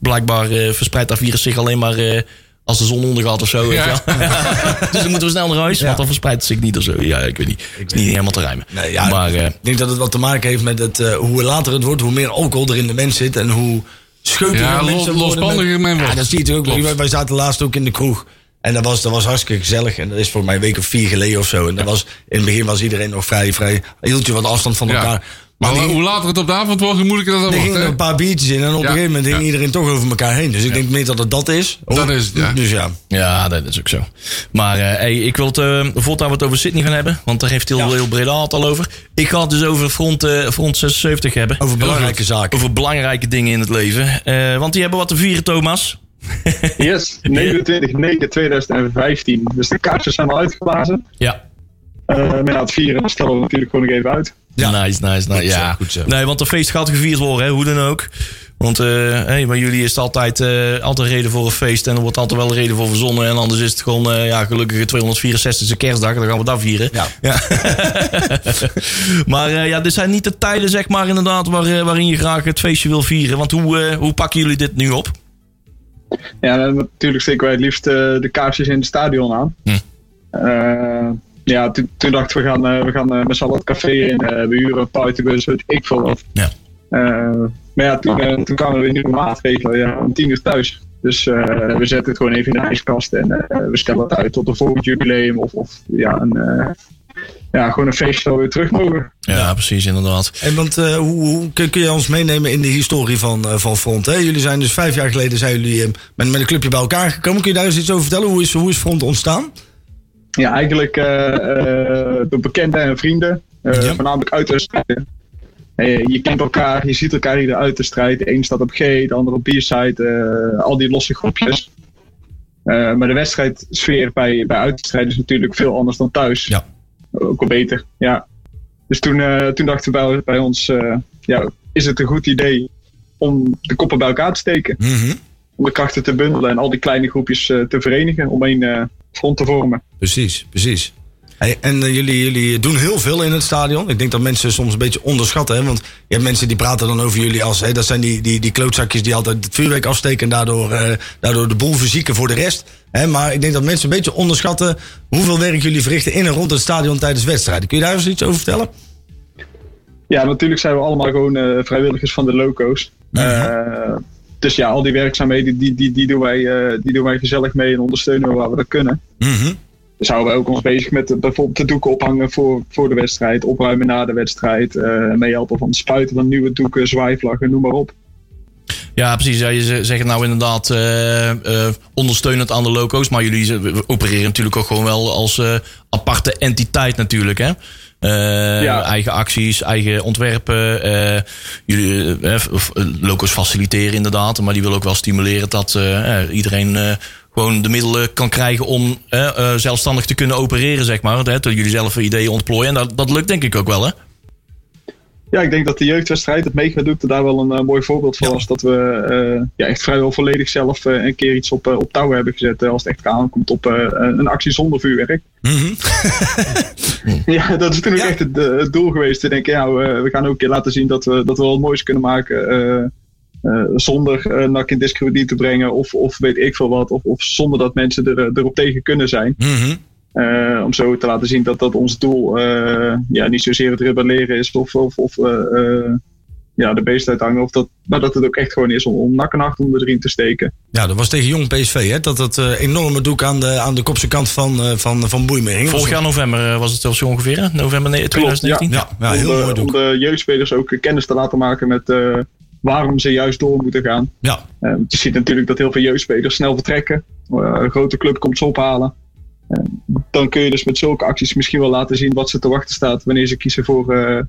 Speaker 4: blijkbaar eh, verspreidt dat virus zich alleen maar eh, als de zon ondergaat of zo. Weet je
Speaker 5: Ja.
Speaker 4: wel. dus dan moeten we snel naar huis, want dan verspreidt het zich niet of zo. Ja, ik weet niet. Het is niet helemaal te rijmen.
Speaker 3: Nee, ja,
Speaker 4: maar eh,
Speaker 3: Ik denk dat het wat te maken heeft met het, eh, hoe later het wordt, hoe meer alcohol er in de mens zit en hoe scheutiger
Speaker 5: Ja,
Speaker 3: mensen
Speaker 5: los-
Speaker 3: worden.
Speaker 5: losbandiger men
Speaker 3: Ja,
Speaker 5: wordt.
Speaker 3: dat zie je natuurlijk ook. Wij zaten laatst ook in de kroeg. En dat was, dat was hartstikke gezellig. En dat is voor mij een week of vier geleden of zo. En dat was, in het begin was iedereen nog vrij, vrij. Hield je wat afstand van
Speaker 5: Ja.
Speaker 3: elkaar.
Speaker 5: Maar
Speaker 3: die-
Speaker 5: hoe later het op de avond wordt, hoe moeilijker dat
Speaker 3: er
Speaker 5: wordt.
Speaker 3: gingen er
Speaker 5: hè?
Speaker 3: een paar biertjes in en op een gegeven moment hing
Speaker 5: ja.
Speaker 3: iedereen toch over elkaar heen. Dus ik denk meer dat het dat is.
Speaker 5: Dat is het, ja.
Speaker 3: Dus ja.
Speaker 4: Ja, dat is ook zo. Maar eh, hey, ik wil het, eh, voortaan we het over Sydney gaan hebben. Want daar heeft heel,
Speaker 3: Ja.
Speaker 4: heel Breda het al over. Ik ga het dus over front, eh, front 76 hebben.
Speaker 3: Over belangrijke zaken.
Speaker 4: Over belangrijke dingen in het leven. Eh, want die hebben wat te vieren, Thomas.
Speaker 6: Yes, 29 9 2015. Dus de kaartjes zijn al uitgeblazen.
Speaker 4: Ja.
Speaker 6: Eh, maar ja, het vieren dat stellen we natuurlijk gewoon nog even uit.
Speaker 3: Ja.
Speaker 4: Nice, nice, nice.
Speaker 3: Goed zo,
Speaker 4: ja.
Speaker 3: goed zo.
Speaker 4: Nee, want de feest gaat gevierd worden, hè, hoe dan ook. Want eh, hey, bij jullie is het altijd, eh, altijd reden voor een feest. En er wordt altijd wel een reden voor verzonnen. En anders is het gewoon, eh, ja, gelukkige 264e kerstdag. Dan gaan we dat vieren.
Speaker 3: Ja.
Speaker 4: maar eh, ja, dit zijn niet de tijden, zeg maar, inderdaad, waar, waarin je graag het feestje wil vieren. Want hoe, eh, hoe pakken jullie dit nu op?
Speaker 6: Ja, natuurlijk steken wij het liefst eh, de kaarsjes in het stadion aan.
Speaker 4: Hm.
Speaker 6: Eh, ja, toen, toen dachten we, we gaan, we gaan eh, met z'n allen het café in. eh, we huren een partybus, weet ik veel wat.
Speaker 4: Ja.
Speaker 6: Eh, maar ja, toen, eh, toen kwamen we weer nieuwe maatregelen. Ja, om tien uur thuis. Dus eh, we zetten het gewoon even in de ijskast en eh, we stellen het uit tot een volgend jubileum. Of, of ja, een, eh, ja, gewoon een feestje dat we weer terug mogen.
Speaker 4: Ja, precies, inderdaad.
Speaker 3: En want eh, hoe, hoe kun, kun je ons meenemen in de historie van, eh, van Front? Hè? Jullie zijn dus vijf jaar geleden zijn jullie, eh, met, met een clubje bij elkaar gekomen. Kun je daar eens iets over vertellen? Hoe is, hoe is Front ontstaan?
Speaker 6: Ja, eigenlijk eh, eh, door bekenden en vrienden. eh,
Speaker 3: Ja.
Speaker 6: Voornamelijk uit de strijden. Eh, je kent elkaar, je ziet elkaar hier uit de strijd. De een staat op G, de ander op B-side. eh, al die losse groepjes. Eh, maar de wedstrijdsfeer bij, bij uitstrijden is natuurlijk veel anders dan thuis.
Speaker 3: Ja.
Speaker 6: Ook al beter, ja. Dus toen, eh, toen dachten we bij, ons, eh, ja, is het een goed idee om de koppen bij elkaar te steken?
Speaker 3: Mhm.
Speaker 6: Om de krachten te bundelen en al die kleine groepjes eh, te verenigen om één front te vormen.
Speaker 3: Precies, precies. Hey, en eh, jullie, jullie doen heel veel in het stadion. Ik denk dat mensen soms een beetje onderschatten. Hè? Want je hebt mensen die praten dan over jullie als... Hè, dat zijn die, die, die klootzakjes die altijd het vuurwerk afsteken... en daardoor, eh, daardoor de boel verzieken voor de rest. Hè? Maar ik denk dat mensen een beetje onderschatten... hoeveel werk jullie verrichten in en rond het stadion tijdens wedstrijden. Kun je daar eens iets over vertellen?
Speaker 6: Ja, natuurlijk zijn we allemaal gewoon eh, vrijwilligers van de loco's. Dus ja, al die werkzaamheden, die, die, die, doen wij, die doen wij gezellig mee en ondersteunen waar we dat kunnen.
Speaker 3: Mhm.
Speaker 6: Houden we ook ons bezig met bijvoorbeeld de doeken ophangen voor, voor de wedstrijd, opruimen na de wedstrijd, eh meehelpen van het spuiten van nieuwe doeken, zwaaivlaggen, noem maar op.
Speaker 4: Ja, precies. Ja, je zegt nou inderdaad eh, eh, ondersteunend aan de loco's. Maar jullie opereren natuurlijk ook gewoon wel als aparte entiteit natuurlijk. Hè?
Speaker 6: Ja.
Speaker 4: Eigen acties, eigen ontwerpen. jullie loco's faciliteren inderdaad. Maar die willen ook wel stimuleren dat iedereen... gewoon de middelen kan krijgen om eh, zelfstandig te kunnen opereren, zeg maar. Hè, dat jullie zelf ideeën ontplooien. En dat, dat lukt denk ik ook wel, hè?
Speaker 6: Ja, ik denk dat de jeugdwedstrijd, het megadoek, daar wel een eh, mooi voorbeeld van was. Dat we eh, ja, echt vrijwel volledig zelf een keer iets op, op touw hebben gezet. als het echt aankomt op een actie zonder vuurwerk.
Speaker 3: Mhm.
Speaker 6: Ja, dat is toen ook
Speaker 3: Ja.
Speaker 6: echt het, het doel geweest. Te denken, ja, we, we gaan ook een keer laten zien dat we, dat we wel het moois kunnen maken. Eh, eh, zonder uh, NAC in discrediet te brengen of, of weet ik veel wat. Of, of zonder dat mensen er, eh, erop tegen kunnen zijn.
Speaker 3: Mhm.
Speaker 6: Eh, om zo te laten zien dat dat ons doel eh, ja, niet zozeer het rebelleren is of, of, of eh, eh, ja, de beest uithangen. Of dat, maar dat het ook echt gewoon is om, om nak en acht onder de riem te steken.
Speaker 3: Ja, dat was tegen Jong PSV, hè? Dat dat eh, enorme doek aan de, aan de kopse kant van, eh, van, van.
Speaker 4: Vorig jaar november eh, was het zo ongeveer, hè? November nee, 2019.
Speaker 3: Ja, ja heel
Speaker 6: om, de,
Speaker 3: mooi doek.
Speaker 6: om de jeugdspelers ook kennis te laten maken met eh, waarom ze juist door moeten gaan.
Speaker 3: Ja,
Speaker 6: Eh, want je ziet natuurlijk dat heel veel jeugdspelers snel vertrekken. Eh, een grote club komt ze ophalen. Eh, dan kun je dus met zulke acties misschien wel laten zien wat ze te wachten staat wanneer ze kiezen voor, eh,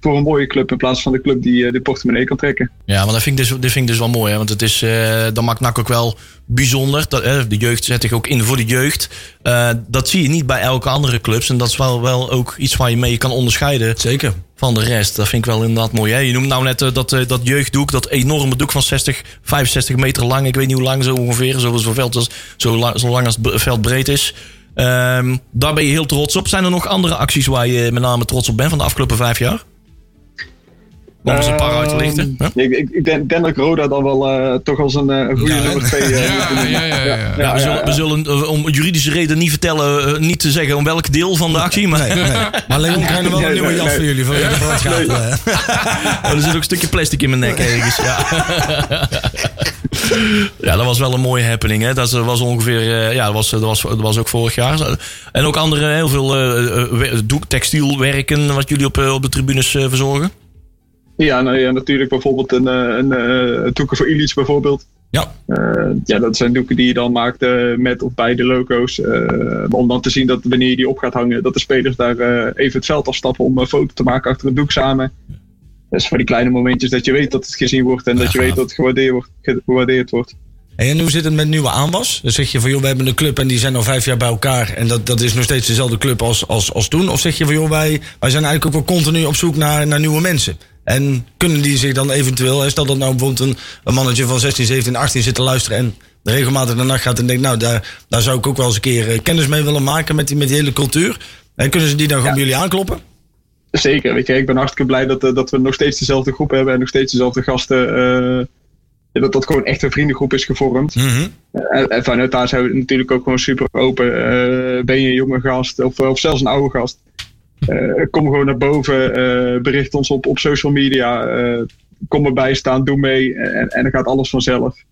Speaker 6: voor een mooie club in plaats van de club die eh, de portemonnee kan trekken.
Speaker 4: Ja, maar dat vind ik dus, dat vind ik dus wel mooi. Hè? Want het is, eh dat maakt NAC ook wel bijzonder. Dat, de jeugd zet zich ook in voor de jeugd. Eh, dat zie je niet bij elke andere clubs. En dat is wel, wel ook iets waar je mee kan onderscheiden
Speaker 3: zeker.
Speaker 4: Van de rest. Dat vind ik wel inderdaad mooi. Hè? Je noemt nou net eh, dat, eh, dat jeugddoek, dat enorme doek van 60, 65 meter lang. Ik weet niet hoe lang zo ongeveer. Zo, zo, veld zo, lang, zo lang als het veld breed is. Ehm, daar ben je heel trots op. Zijn er nog andere acties waar je met name trots op bent van de afgelopen vijf jaar? Om er eens een paar uit te lichten.
Speaker 6: Ehm,
Speaker 4: hè?
Speaker 6: Ik, ik, ik denk, denk dat Roda dan wel eh, toch als een, eh, goede
Speaker 3: Ja,
Speaker 6: nummer 2
Speaker 5: Ja, ja, ja. ja,
Speaker 4: Ja, we zullen, we zullen eh, om juridische reden niet vertellen, niet te zeggen om welk deel van de actie. Maar
Speaker 3: Nee, nee. Maar Leon krijgt nog wel een nieuwe jas voor jullie. Voor de brand gaat.
Speaker 6: Nee.
Speaker 3: eh.
Speaker 4: Oh, er zit ook een stukje plastic in mijn nek ergens. Ja. ja, dat was wel een mooie happening. Hè? Dat was ongeveer, eh, ja, dat was, dat, was, dat was ook vorig jaar. En ook andere, heel veel textielwerken wat jullie op, op de tribunes verzorgen.
Speaker 6: Ja, nou, ja, natuurlijk bijvoorbeeld een, eh, een, eh, doeken voor Illich bijvoorbeeld.
Speaker 3: Ja,
Speaker 6: Eh, ja, dat zijn doeken die je dan maakt eh, met of bij de logo's. eh, om dan te zien dat wanneer je die op gaat hangen, dat de spelers daar eh, even het veld afstappen om een foto te maken achter het doek samen. Dus voor die kleine momentjes dat je weet dat het gezien wordt en dat je weet dat het gewaardeerd wordt. Gewaardeerd wordt.
Speaker 3: En hoe zit het met nieuwe aanwas? Dan zeg je van joh, we hebben een club en die zijn al vijf jaar bij elkaar. En dat, dat is nog steeds dezelfde club als, als, als toen. Of zeg je van joh, wij, wij zijn eigenlijk ook wel continu op zoek naar, naar nieuwe mensen. En kunnen die zich dan eventueel, stel dat nou bijvoorbeeld een, een mannetje van 16, 17, 18 zit te luisteren en regelmatig naar nacht gaat en denkt, nou daar, daar zou ik ook wel eens een keer eh, kennis mee willen maken met die, met die hele cultuur. En kunnen ze die dan gewoon bij jullie aankloppen?
Speaker 6: Zeker, weet je, ik ben hartstikke blij dat, eh, dat we nog steeds dezelfde groep hebben en nog steeds dezelfde gasten. eh, dat dat gewoon echt een vriendengroep is gevormd.
Speaker 3: Mhm.
Speaker 6: En, en vanuit daar zijn we natuurlijk ook gewoon super open. Eh, ben je een jonge gast of, of zelfs een oude gast? Eh, kom gewoon naar boven, eh, bericht ons op, op social media. eh, kom erbij staan, doe mee en, en dan gaat alles vanzelf.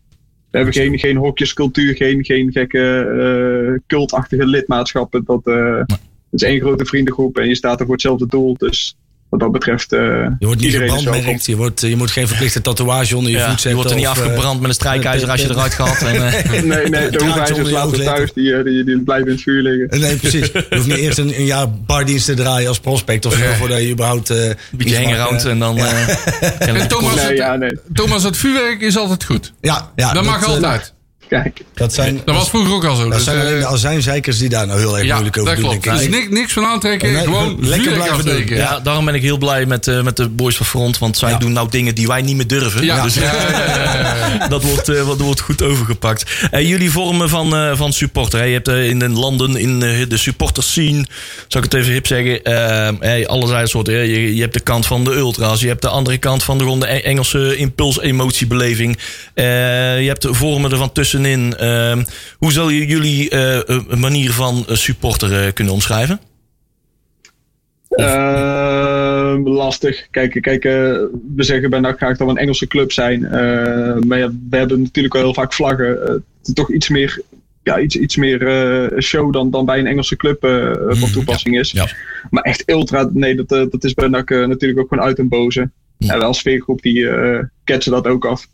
Speaker 6: We hebben geen, geen hokjescultuur, geen, geen gekke cultachtige lidmaatschappen. Dat, het is één grote vriendengroep en je staat er voor hetzelfde doel. Dus wat dat betreft. eh,
Speaker 3: Je wordt niet gebrandmerkt, je, wordt, je moet geen verplichte tatoeage onder je
Speaker 4: Ja,
Speaker 3: voet
Speaker 4: je
Speaker 3: zetten.
Speaker 4: wordt er niet
Speaker 3: of, eh,
Speaker 4: afgebrand met een strijkijzer als je eruit gaat. En, eh,
Speaker 6: Nee, nee, de hoefijzers
Speaker 3: je
Speaker 6: laten thuis, die, eh, die, die blijven in het vuur liggen.
Speaker 3: Nee, precies. Je hoeft niet eerst een, een jaar bardienst te draaien als prospect of zo, voordat je überhaupt... eh,
Speaker 4: een beetje
Speaker 3: eh.
Speaker 4: en dan... eh, en
Speaker 5: Thomas,
Speaker 6: Nee,
Speaker 5: het,
Speaker 6: ja, nee.
Speaker 5: Thomas, het vuurwerk is altijd goed.
Speaker 3: Ja, ja.
Speaker 5: Dat mag
Speaker 3: eh,
Speaker 5: altijd.
Speaker 6: Kijk.
Speaker 3: Dat zijn,
Speaker 5: Dat was vroeger ook al zo.
Speaker 3: dat
Speaker 5: Dus,
Speaker 3: zijn alleen de
Speaker 5: eh,
Speaker 3: azijnzeikers die daar nou heel erg
Speaker 5: ja,
Speaker 3: moeilijk over
Speaker 5: dat
Speaker 3: doen.
Speaker 5: klopt. Er is niks, niks van aantrekken.
Speaker 3: Nee,
Speaker 5: gewoon
Speaker 3: lekker blijven doen.
Speaker 4: Ja, daarom ben ik heel blij met, eh, met de boys van Front. Want zij
Speaker 3: Ja.
Speaker 4: doen nou dingen die wij niet meer durven.
Speaker 5: Ja,
Speaker 4: Dus
Speaker 5: ja, ja, ja, ja.
Speaker 4: dat, wordt, eh, dat wordt goed overgepakt. Jullie vormen van, eh, van supporter. Hè? Je hebt in de landen, in de supporters scene, zou ik het even hip zeggen. hey, allerlei soorten. hè. Je, je hebt de kant van de ultras. Je hebt de andere kant van de, gewoon de E- Engelse impuls-emotiebeleving. Eh, je hebt de vormen er van tussenin. Eh, hoe zou je jullie eh, een manier van eh, supporter eh, kunnen omschrijven?
Speaker 6: Ehm, lastig. Kijk, kijk we zeggen bij NAC graag dat we een Engelse club zijn. Eh, maar ja, we hebben natuurlijk wel heel vaak vlaggen. Toch iets meer, ja, iets, iets meer show dan, dan bij een Engelse club van toepassing is.
Speaker 3: ja.
Speaker 6: Maar echt ultra, nee, dat, dat is bij NAC natuurlijk ook gewoon uit en boze. En wel sfeergroep die ketsen dat ook af.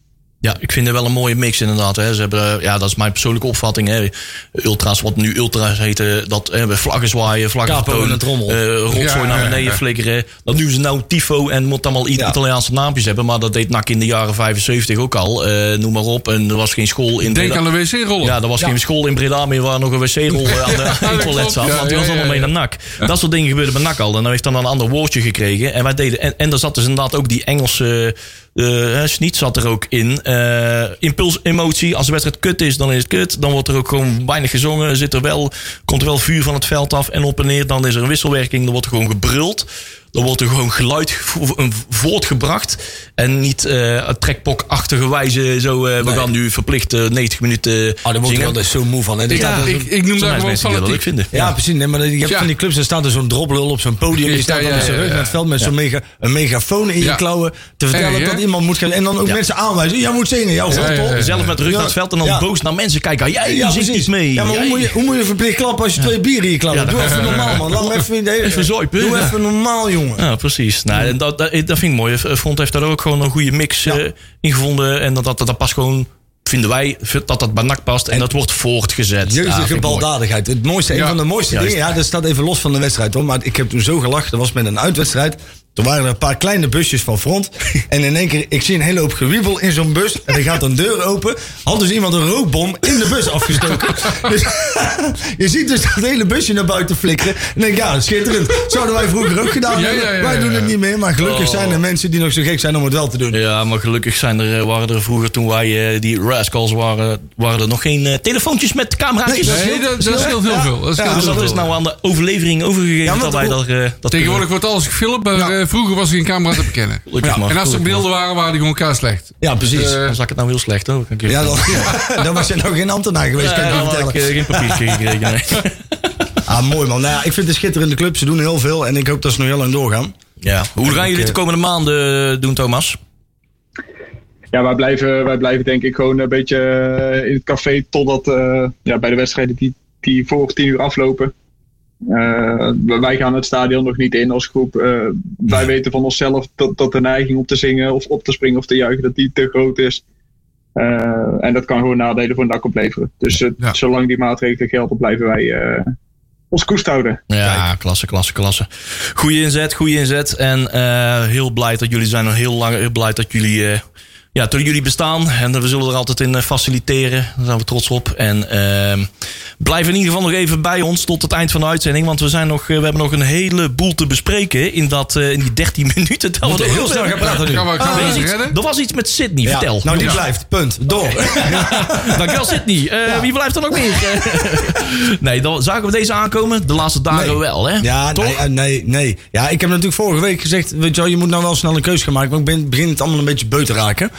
Speaker 4: Ja, ik vind het wel een mooie mix inderdaad. Hè. Ze hebben, eh, ja, dat is mijn persoonlijke opvatting. Hè. Ultra's, wat nu ultra's heten, dat hè, we vlaggen zwaaien, vlaggen
Speaker 3: Capo
Speaker 4: eh, rotzooi
Speaker 5: Ja,
Speaker 4: naar beneden
Speaker 5: ja.
Speaker 4: flikkeren. Dat doen ze nou tifo en moet allemaal. Italiaanse naampjes hebben. Maar dat deed NAC in de jaren 75 ook al. Eh, noem maar op. En er was geen school in
Speaker 5: Denk
Speaker 4: Breda.
Speaker 5: aan de wc-rollen.
Speaker 4: Ja, er was geen school in Breda meer waar nog een wc-rol eh, aan de aan toilet zat.
Speaker 5: Ja,
Speaker 4: Want die
Speaker 5: ja,
Speaker 4: was allemaal
Speaker 5: ja,
Speaker 4: mee
Speaker 5: ja.
Speaker 4: naar NAC. Dat soort dingen gebeurden bij NAC al. En dan heeft dan een ander woordje gekregen. En wij deden. En, en er zat dus inderdaad ook die Engelse. Eh Sniet zat er ook in. Eh impuls, emotie. Als de wedstrijd kut is, dan is het kut. Dan wordt er ook gewoon weinig gezongen. Zit er wel, komt er wel vuur van het veld af en op en neer. Dan is er een wisselwerking. Dan wordt er gewoon gebruld. Dan wordt er gewoon geluid voortgebracht. En niet eh trekpokachtige wijze zo, eh, we gaan nu verplicht eh, 90 minuten
Speaker 3: Oh, daar word
Speaker 4: zingen.
Speaker 3: wel dus zo moe van. Hè.
Speaker 5: Ik,
Speaker 3: staat er
Speaker 5: ik, ik noem dat gewoon
Speaker 4: mensen die dat leuk
Speaker 5: fanatiek.
Speaker 4: vinden.
Speaker 3: ja, precies. Nee, maar je hebt
Speaker 5: Ja.
Speaker 3: van die clubs, daar staat er zo'n droplul op zo'n podium. Die
Speaker 5: Ja,
Speaker 3: staat dan
Speaker 5: ja,
Speaker 3: met zijn
Speaker 5: ja,
Speaker 3: rug
Speaker 5: ja.
Speaker 3: naar het veld met zo'n mega, een megafoon in je
Speaker 5: Ja.
Speaker 3: klauwen. Te vertellen
Speaker 5: hè?
Speaker 3: dat iemand moet gaan. En dan ook
Speaker 4: Ja.
Speaker 3: mensen aanwijzen. Jij moet zingen. Jouw
Speaker 5: Ja,
Speaker 3: god,
Speaker 5: ja, ja.
Speaker 4: Zelf met de rug
Speaker 3: Ja.
Speaker 4: naar het veld en dan
Speaker 3: Ja.
Speaker 4: boos naar mensen kijken. Ah, jij
Speaker 3: Ja,
Speaker 4: zingt niet mee.
Speaker 3: Ja, maar hoe moet, je, hoe moet je verplicht klappen als je twee bieren in je klauwen?
Speaker 4: Ja,
Speaker 3: Doe even normaal, man. Laat me even...
Speaker 4: Even.
Speaker 3: Doe even normaal, jongen.
Speaker 4: Ja, precies. Nou, en dat, dat, dat vind ik mooi. Front heeft daar ook gewoon een goede mix
Speaker 3: Ja.
Speaker 4: eh, in gevonden. En dat, dat, dat past gewoon, vinden wij, dat dat bij NAC past. En, dat wordt voortgezet.
Speaker 3: Jeugdige
Speaker 4: vind ik mooi.
Speaker 3: baldadigheid. Het mooiste, een van de mooiste
Speaker 4: juist.
Speaker 3: dingen. Ja, dat staat even los van de wedstrijd hoor. Maar ik heb toen zo gelachen. Dat was met een uitwedstrijd. Toen waren er een paar kleine busjes van front. En in één keer, ik zie een hele hoop gewiebel in zo'n bus. En er gaat een deur open. Had dus iemand een rookbom in de bus afgestoken. Dus je ziet dus dat hele busje naar buiten flikkeren. En denk ja, schitterend. Zouden wij vroeger ook gedaan
Speaker 5: Ja,
Speaker 3: hebben.
Speaker 5: ja, ja,
Speaker 3: wij doen het niet meer. Maar gelukkig
Speaker 4: Oh.
Speaker 3: zijn er mensen die nog zo gek zijn om het wel te doen.
Speaker 4: Ja, maar gelukkig zijn er, eh, waren er vroeger, toen wij eh, die rascals waren, waren er nog geen eh, telefoontjes met cameraatjes.
Speaker 3: Nee,
Speaker 5: Nee, dat, dat scheelt heel veel. Dat
Speaker 4: dus dat is nou aan de overlevering overgegeven dat wij dat
Speaker 5: Tegenwoordig wordt alles gefilmd, vroeger was er geen camera te bekennen.
Speaker 4: Maar.
Speaker 5: En als er beelden waren, waren die gewoon kaas slecht.
Speaker 3: Ja, precies.
Speaker 5: Eh,
Speaker 4: Dan zag ik het nou heel slecht hoor.
Speaker 3: Ja, dan, dan was je nog geen ambtenaar geweest, kan ik
Speaker 4: Ja,
Speaker 3: je vertellen.
Speaker 4: ik eh, geen papiertje gekregen. nee.
Speaker 3: Ah, mooi man. Nou ja, ik vind het een schitterende club. Ze doen heel veel en ik hoop dat ze nog heel lang doorgaan.
Speaker 4: Ja. Hoe gaan jullie de komende maanden doen, Thomas?
Speaker 6: Ja, wij blijven, wij blijven denk ik gewoon een beetje eh, in het café totdat eh, ja, bij de wedstrijden die, die voor tien uur aflopen. Eh, wij gaan het stadion nog niet in als groep. Eh, wij weten van onszelf dat, dat de neiging om te zingen of op te springen of te juichen, dat die te groot is. Eh, en dat kan gewoon nadelen voor een dak opleveren. Dus
Speaker 5: Ja.
Speaker 6: zolang die maatregelen gelden, blijven wij eh, ons koest houden.
Speaker 4: Ja, klasse, klasse, klasse. Goeie inzet, goede inzet. En eh, heel blij dat jullie zijn. Nog heel lang heel blij dat jullie, eh, ja, dat jullie bestaan. En we zullen er altijd in eh, faciliteren. Daar zijn we trots op. En ehm, blijf in ieder geval nog even bij ons tot het eind van de uitzending. Want we, zijn nog, eh, we hebben nog een heleboel te bespreken in, dat, eh, in die 13 minuten. Dat
Speaker 3: moeten
Speaker 4: we
Speaker 3: heel snel gaan praten nu.
Speaker 5: Gaan we, gaan
Speaker 4: Er
Speaker 5: we
Speaker 4: is
Speaker 5: eens
Speaker 4: iets-
Speaker 5: redden?
Speaker 4: er was iets met Sydney,
Speaker 3: Ja,
Speaker 4: vertel.
Speaker 3: Nou, die
Speaker 4: Ja.
Speaker 3: blijft. Punt. Door.
Speaker 4: Dankjewel, Sydney. Eh, Wie blijft er nog meer? nee, dan zagen we deze aankomen. De laatste dagen
Speaker 3: Nee.
Speaker 4: wel, hè?
Speaker 3: Ja,
Speaker 4: Toch?
Speaker 3: nee, eh, nee, nee. Ja, ik heb natuurlijk vorige week gezegd, weet je wel, je moet nou wel snel een keuze gaan maken. Want ik ben, begin het allemaal een beetje beu te raken.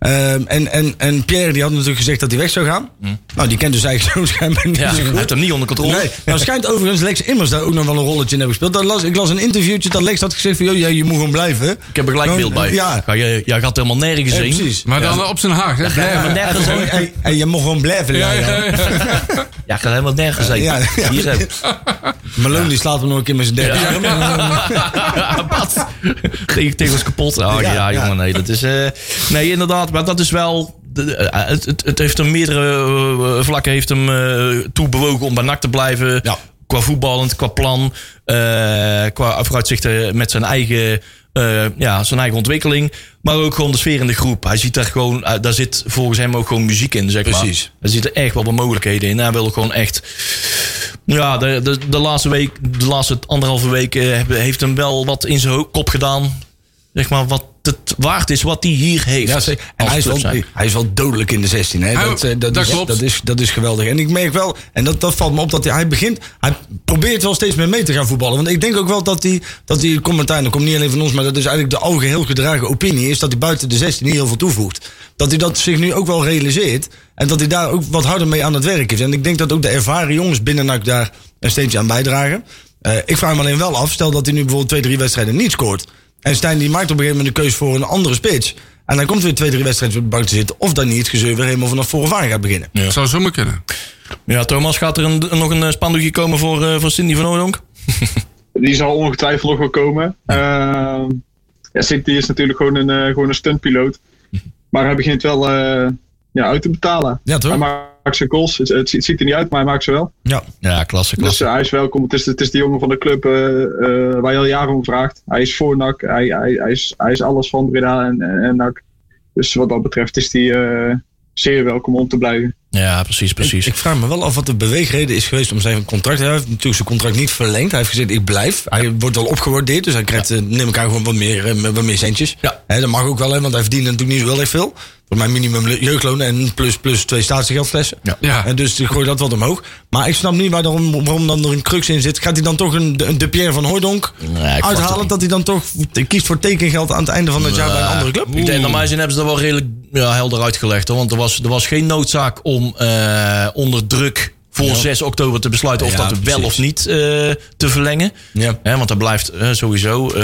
Speaker 3: Ehm, en, en, en Pierre die had natuurlijk gezegd dat hij weg zou gaan. Nou, die kent dus eigenlijk zo schijnbaar niet
Speaker 4: Hm. Ja,
Speaker 3: zo
Speaker 4: hij heeft hem niet onder controle.
Speaker 3: Nee, nou schijnt overigens Lex Immers daar ook nog wel een rolletje in hebben gespeeld. Dat las, ik las een interviewtje dat Lex had gezegd van, joh, ja, je moet gewoon blijven.
Speaker 4: Ik heb er gelijk beeld bij.
Speaker 3: Ja,
Speaker 4: Ja, jij, jij gaat helemaal nergens
Speaker 3: ja,
Speaker 4: heen.
Speaker 3: precies.
Speaker 5: Maar dan op zijn haag, hè?
Speaker 4: Ja, nergens
Speaker 3: En,
Speaker 4: heen.
Speaker 3: en, en je mag gewoon blijven.
Speaker 5: Ja,
Speaker 3: Ja,
Speaker 5: ja, ja.
Speaker 4: Ja, gaat helemaal nergens heen.
Speaker 3: Ja, ja.
Speaker 4: Hier heb
Speaker 3: Malone die slaat hem nog een keer met zijn derde arm.
Speaker 4: Wat? tegen, tegen ons kapot. Oh, ja,
Speaker 3: Ja, ja.
Speaker 4: jongen, nee. Dat is, eh, nee, inderdaad. Maar dat is wel... de- eh, het, het, het heeft hem meerdere eh, vlakken heeft hem eh, toe bewogen om bij NAC te blijven.
Speaker 3: Ja.
Speaker 4: Qua voetballend, qua plan. qua vooruitzichten met zijn eigen, ja, zijn eigen ontwikkeling. Maar ook gewoon de sfeer in de groep. Hij ziet daar gewoon... daar zit volgens hem ook gewoon muziek in, zeg maar.
Speaker 3: Precies.
Speaker 4: Hij ziet er echt wel wat mogelijkheden in. Hij wil gewoon echt... Ja, de, de, de laatste week, de laatste anderhalve week heeft hem wel wat in zijn kop gedaan. Zeg maar, wat het waard is wat hij hier heeft.
Speaker 3: Ja, zeker. En
Speaker 4: Als
Speaker 3: hij is, wel, hij is wel dodelijk in de 16. Hè?
Speaker 5: Hij-
Speaker 3: Dat, eh, dat,
Speaker 5: dat
Speaker 3: is,
Speaker 5: klopt.
Speaker 3: Dat is, dat is geweldig. En ik merk wel, en dat, dat valt me op, dat hij, hij begint. Hij probeert wel steeds meer mee te gaan voetballen. Want ik denk ook wel dat hij, dat hij commentaar, dat komt niet alleen van ons, maar dat is eigenlijk de algeheel gedragen opinie, is dat hij buiten de 16 niet heel veel toevoegt. Dat hij dat zich nu ook wel realiseert. En dat hij daar ook wat harder mee aan het werk is. En ik denk dat ook de ervaren jongens binnen NAC daar een steentje aan bijdragen. Eh, ik vraag me alleen wel af, stel dat hij nu bijvoorbeeld twee, drie wedstrijden niet scoort. En Stijn die maakt op een gegeven moment de keuze voor een andere spits. En dan komt weer twee, drie wedstrijden op de bank te zitten. Of dan niet het gezeur weer helemaal vanaf vooraf aan gaat beginnen.
Speaker 5: Zou zomaar kunnen.
Speaker 4: Ja, Thomas, gaat er een, nog een eh, spandoekje komen voor, eh, voor Cindy van Oudonk?
Speaker 6: Die zal ongetwijfeld nog wel komen. Ehm ja, City is natuurlijk gewoon een, eh, gewoon een stuntpiloot. Maar hij begint wel eh, ja, uit te betalen.
Speaker 3: Ja, toch?
Speaker 6: Hij maakt zijn goals. Het, het ziet er niet uit, maar hij maakt ze wel.
Speaker 3: Ja.
Speaker 4: Ja, klasse,
Speaker 6: Dus
Speaker 4: klasse.
Speaker 6: eh, hij is welkom. Het is, het is de jongen van de club eh, eh, waar je al jaren om vraagt. Hij is voor NAC. Hij, hij, hij, is, hij is alles van Breda en, en, en NAC. Dus wat dat betreft is hij eh, zeer welkom om te blijven.
Speaker 4: Ja, precies, precies.
Speaker 3: Ik vraag me wel af wat de beweegreden is geweest om zijn contract. Hij heeft natuurlijk zijn contract niet verlengd. Hij heeft gezegd, ik blijf. Hij wordt wel opgewaardeerd, dus hij krijgt, eh, neem ik aan, gewoon wat meer, wat meer centjes.
Speaker 4: Ja.
Speaker 3: Hè, dat mag ook wel, hè, want hij verdient natuurlijk niet zo heel erg veel. Voor mijn minimum jeugdloon en plus, plus twee statiegeldflessen.
Speaker 4: Ja.
Speaker 5: Ja.
Speaker 3: En dus ik gooi dat wat omhoog. Maar ik snap niet waarom, waarom dan er een crux in zit. Gaat hij dan toch een, een De Pierre van Hooydonk
Speaker 4: Nee,
Speaker 3: uithalen? Dat hij dan toch kiest voor tekengeld aan het einde van het jaar bij een andere club?
Speaker 4: Ik denk, normaal gezien hebben ze dat wel redelijk ja, helder uitgelegd. Hoor. Want er was, er was geen noodzaak om eh, onder druk voor 6 oktober te besluiten of
Speaker 3: Ja,
Speaker 4: dat wel
Speaker 3: precies.
Speaker 4: of niet eh, te verlengen.
Speaker 3: Ja.
Speaker 4: Hè, want dat blijft eh, sowieso. eh,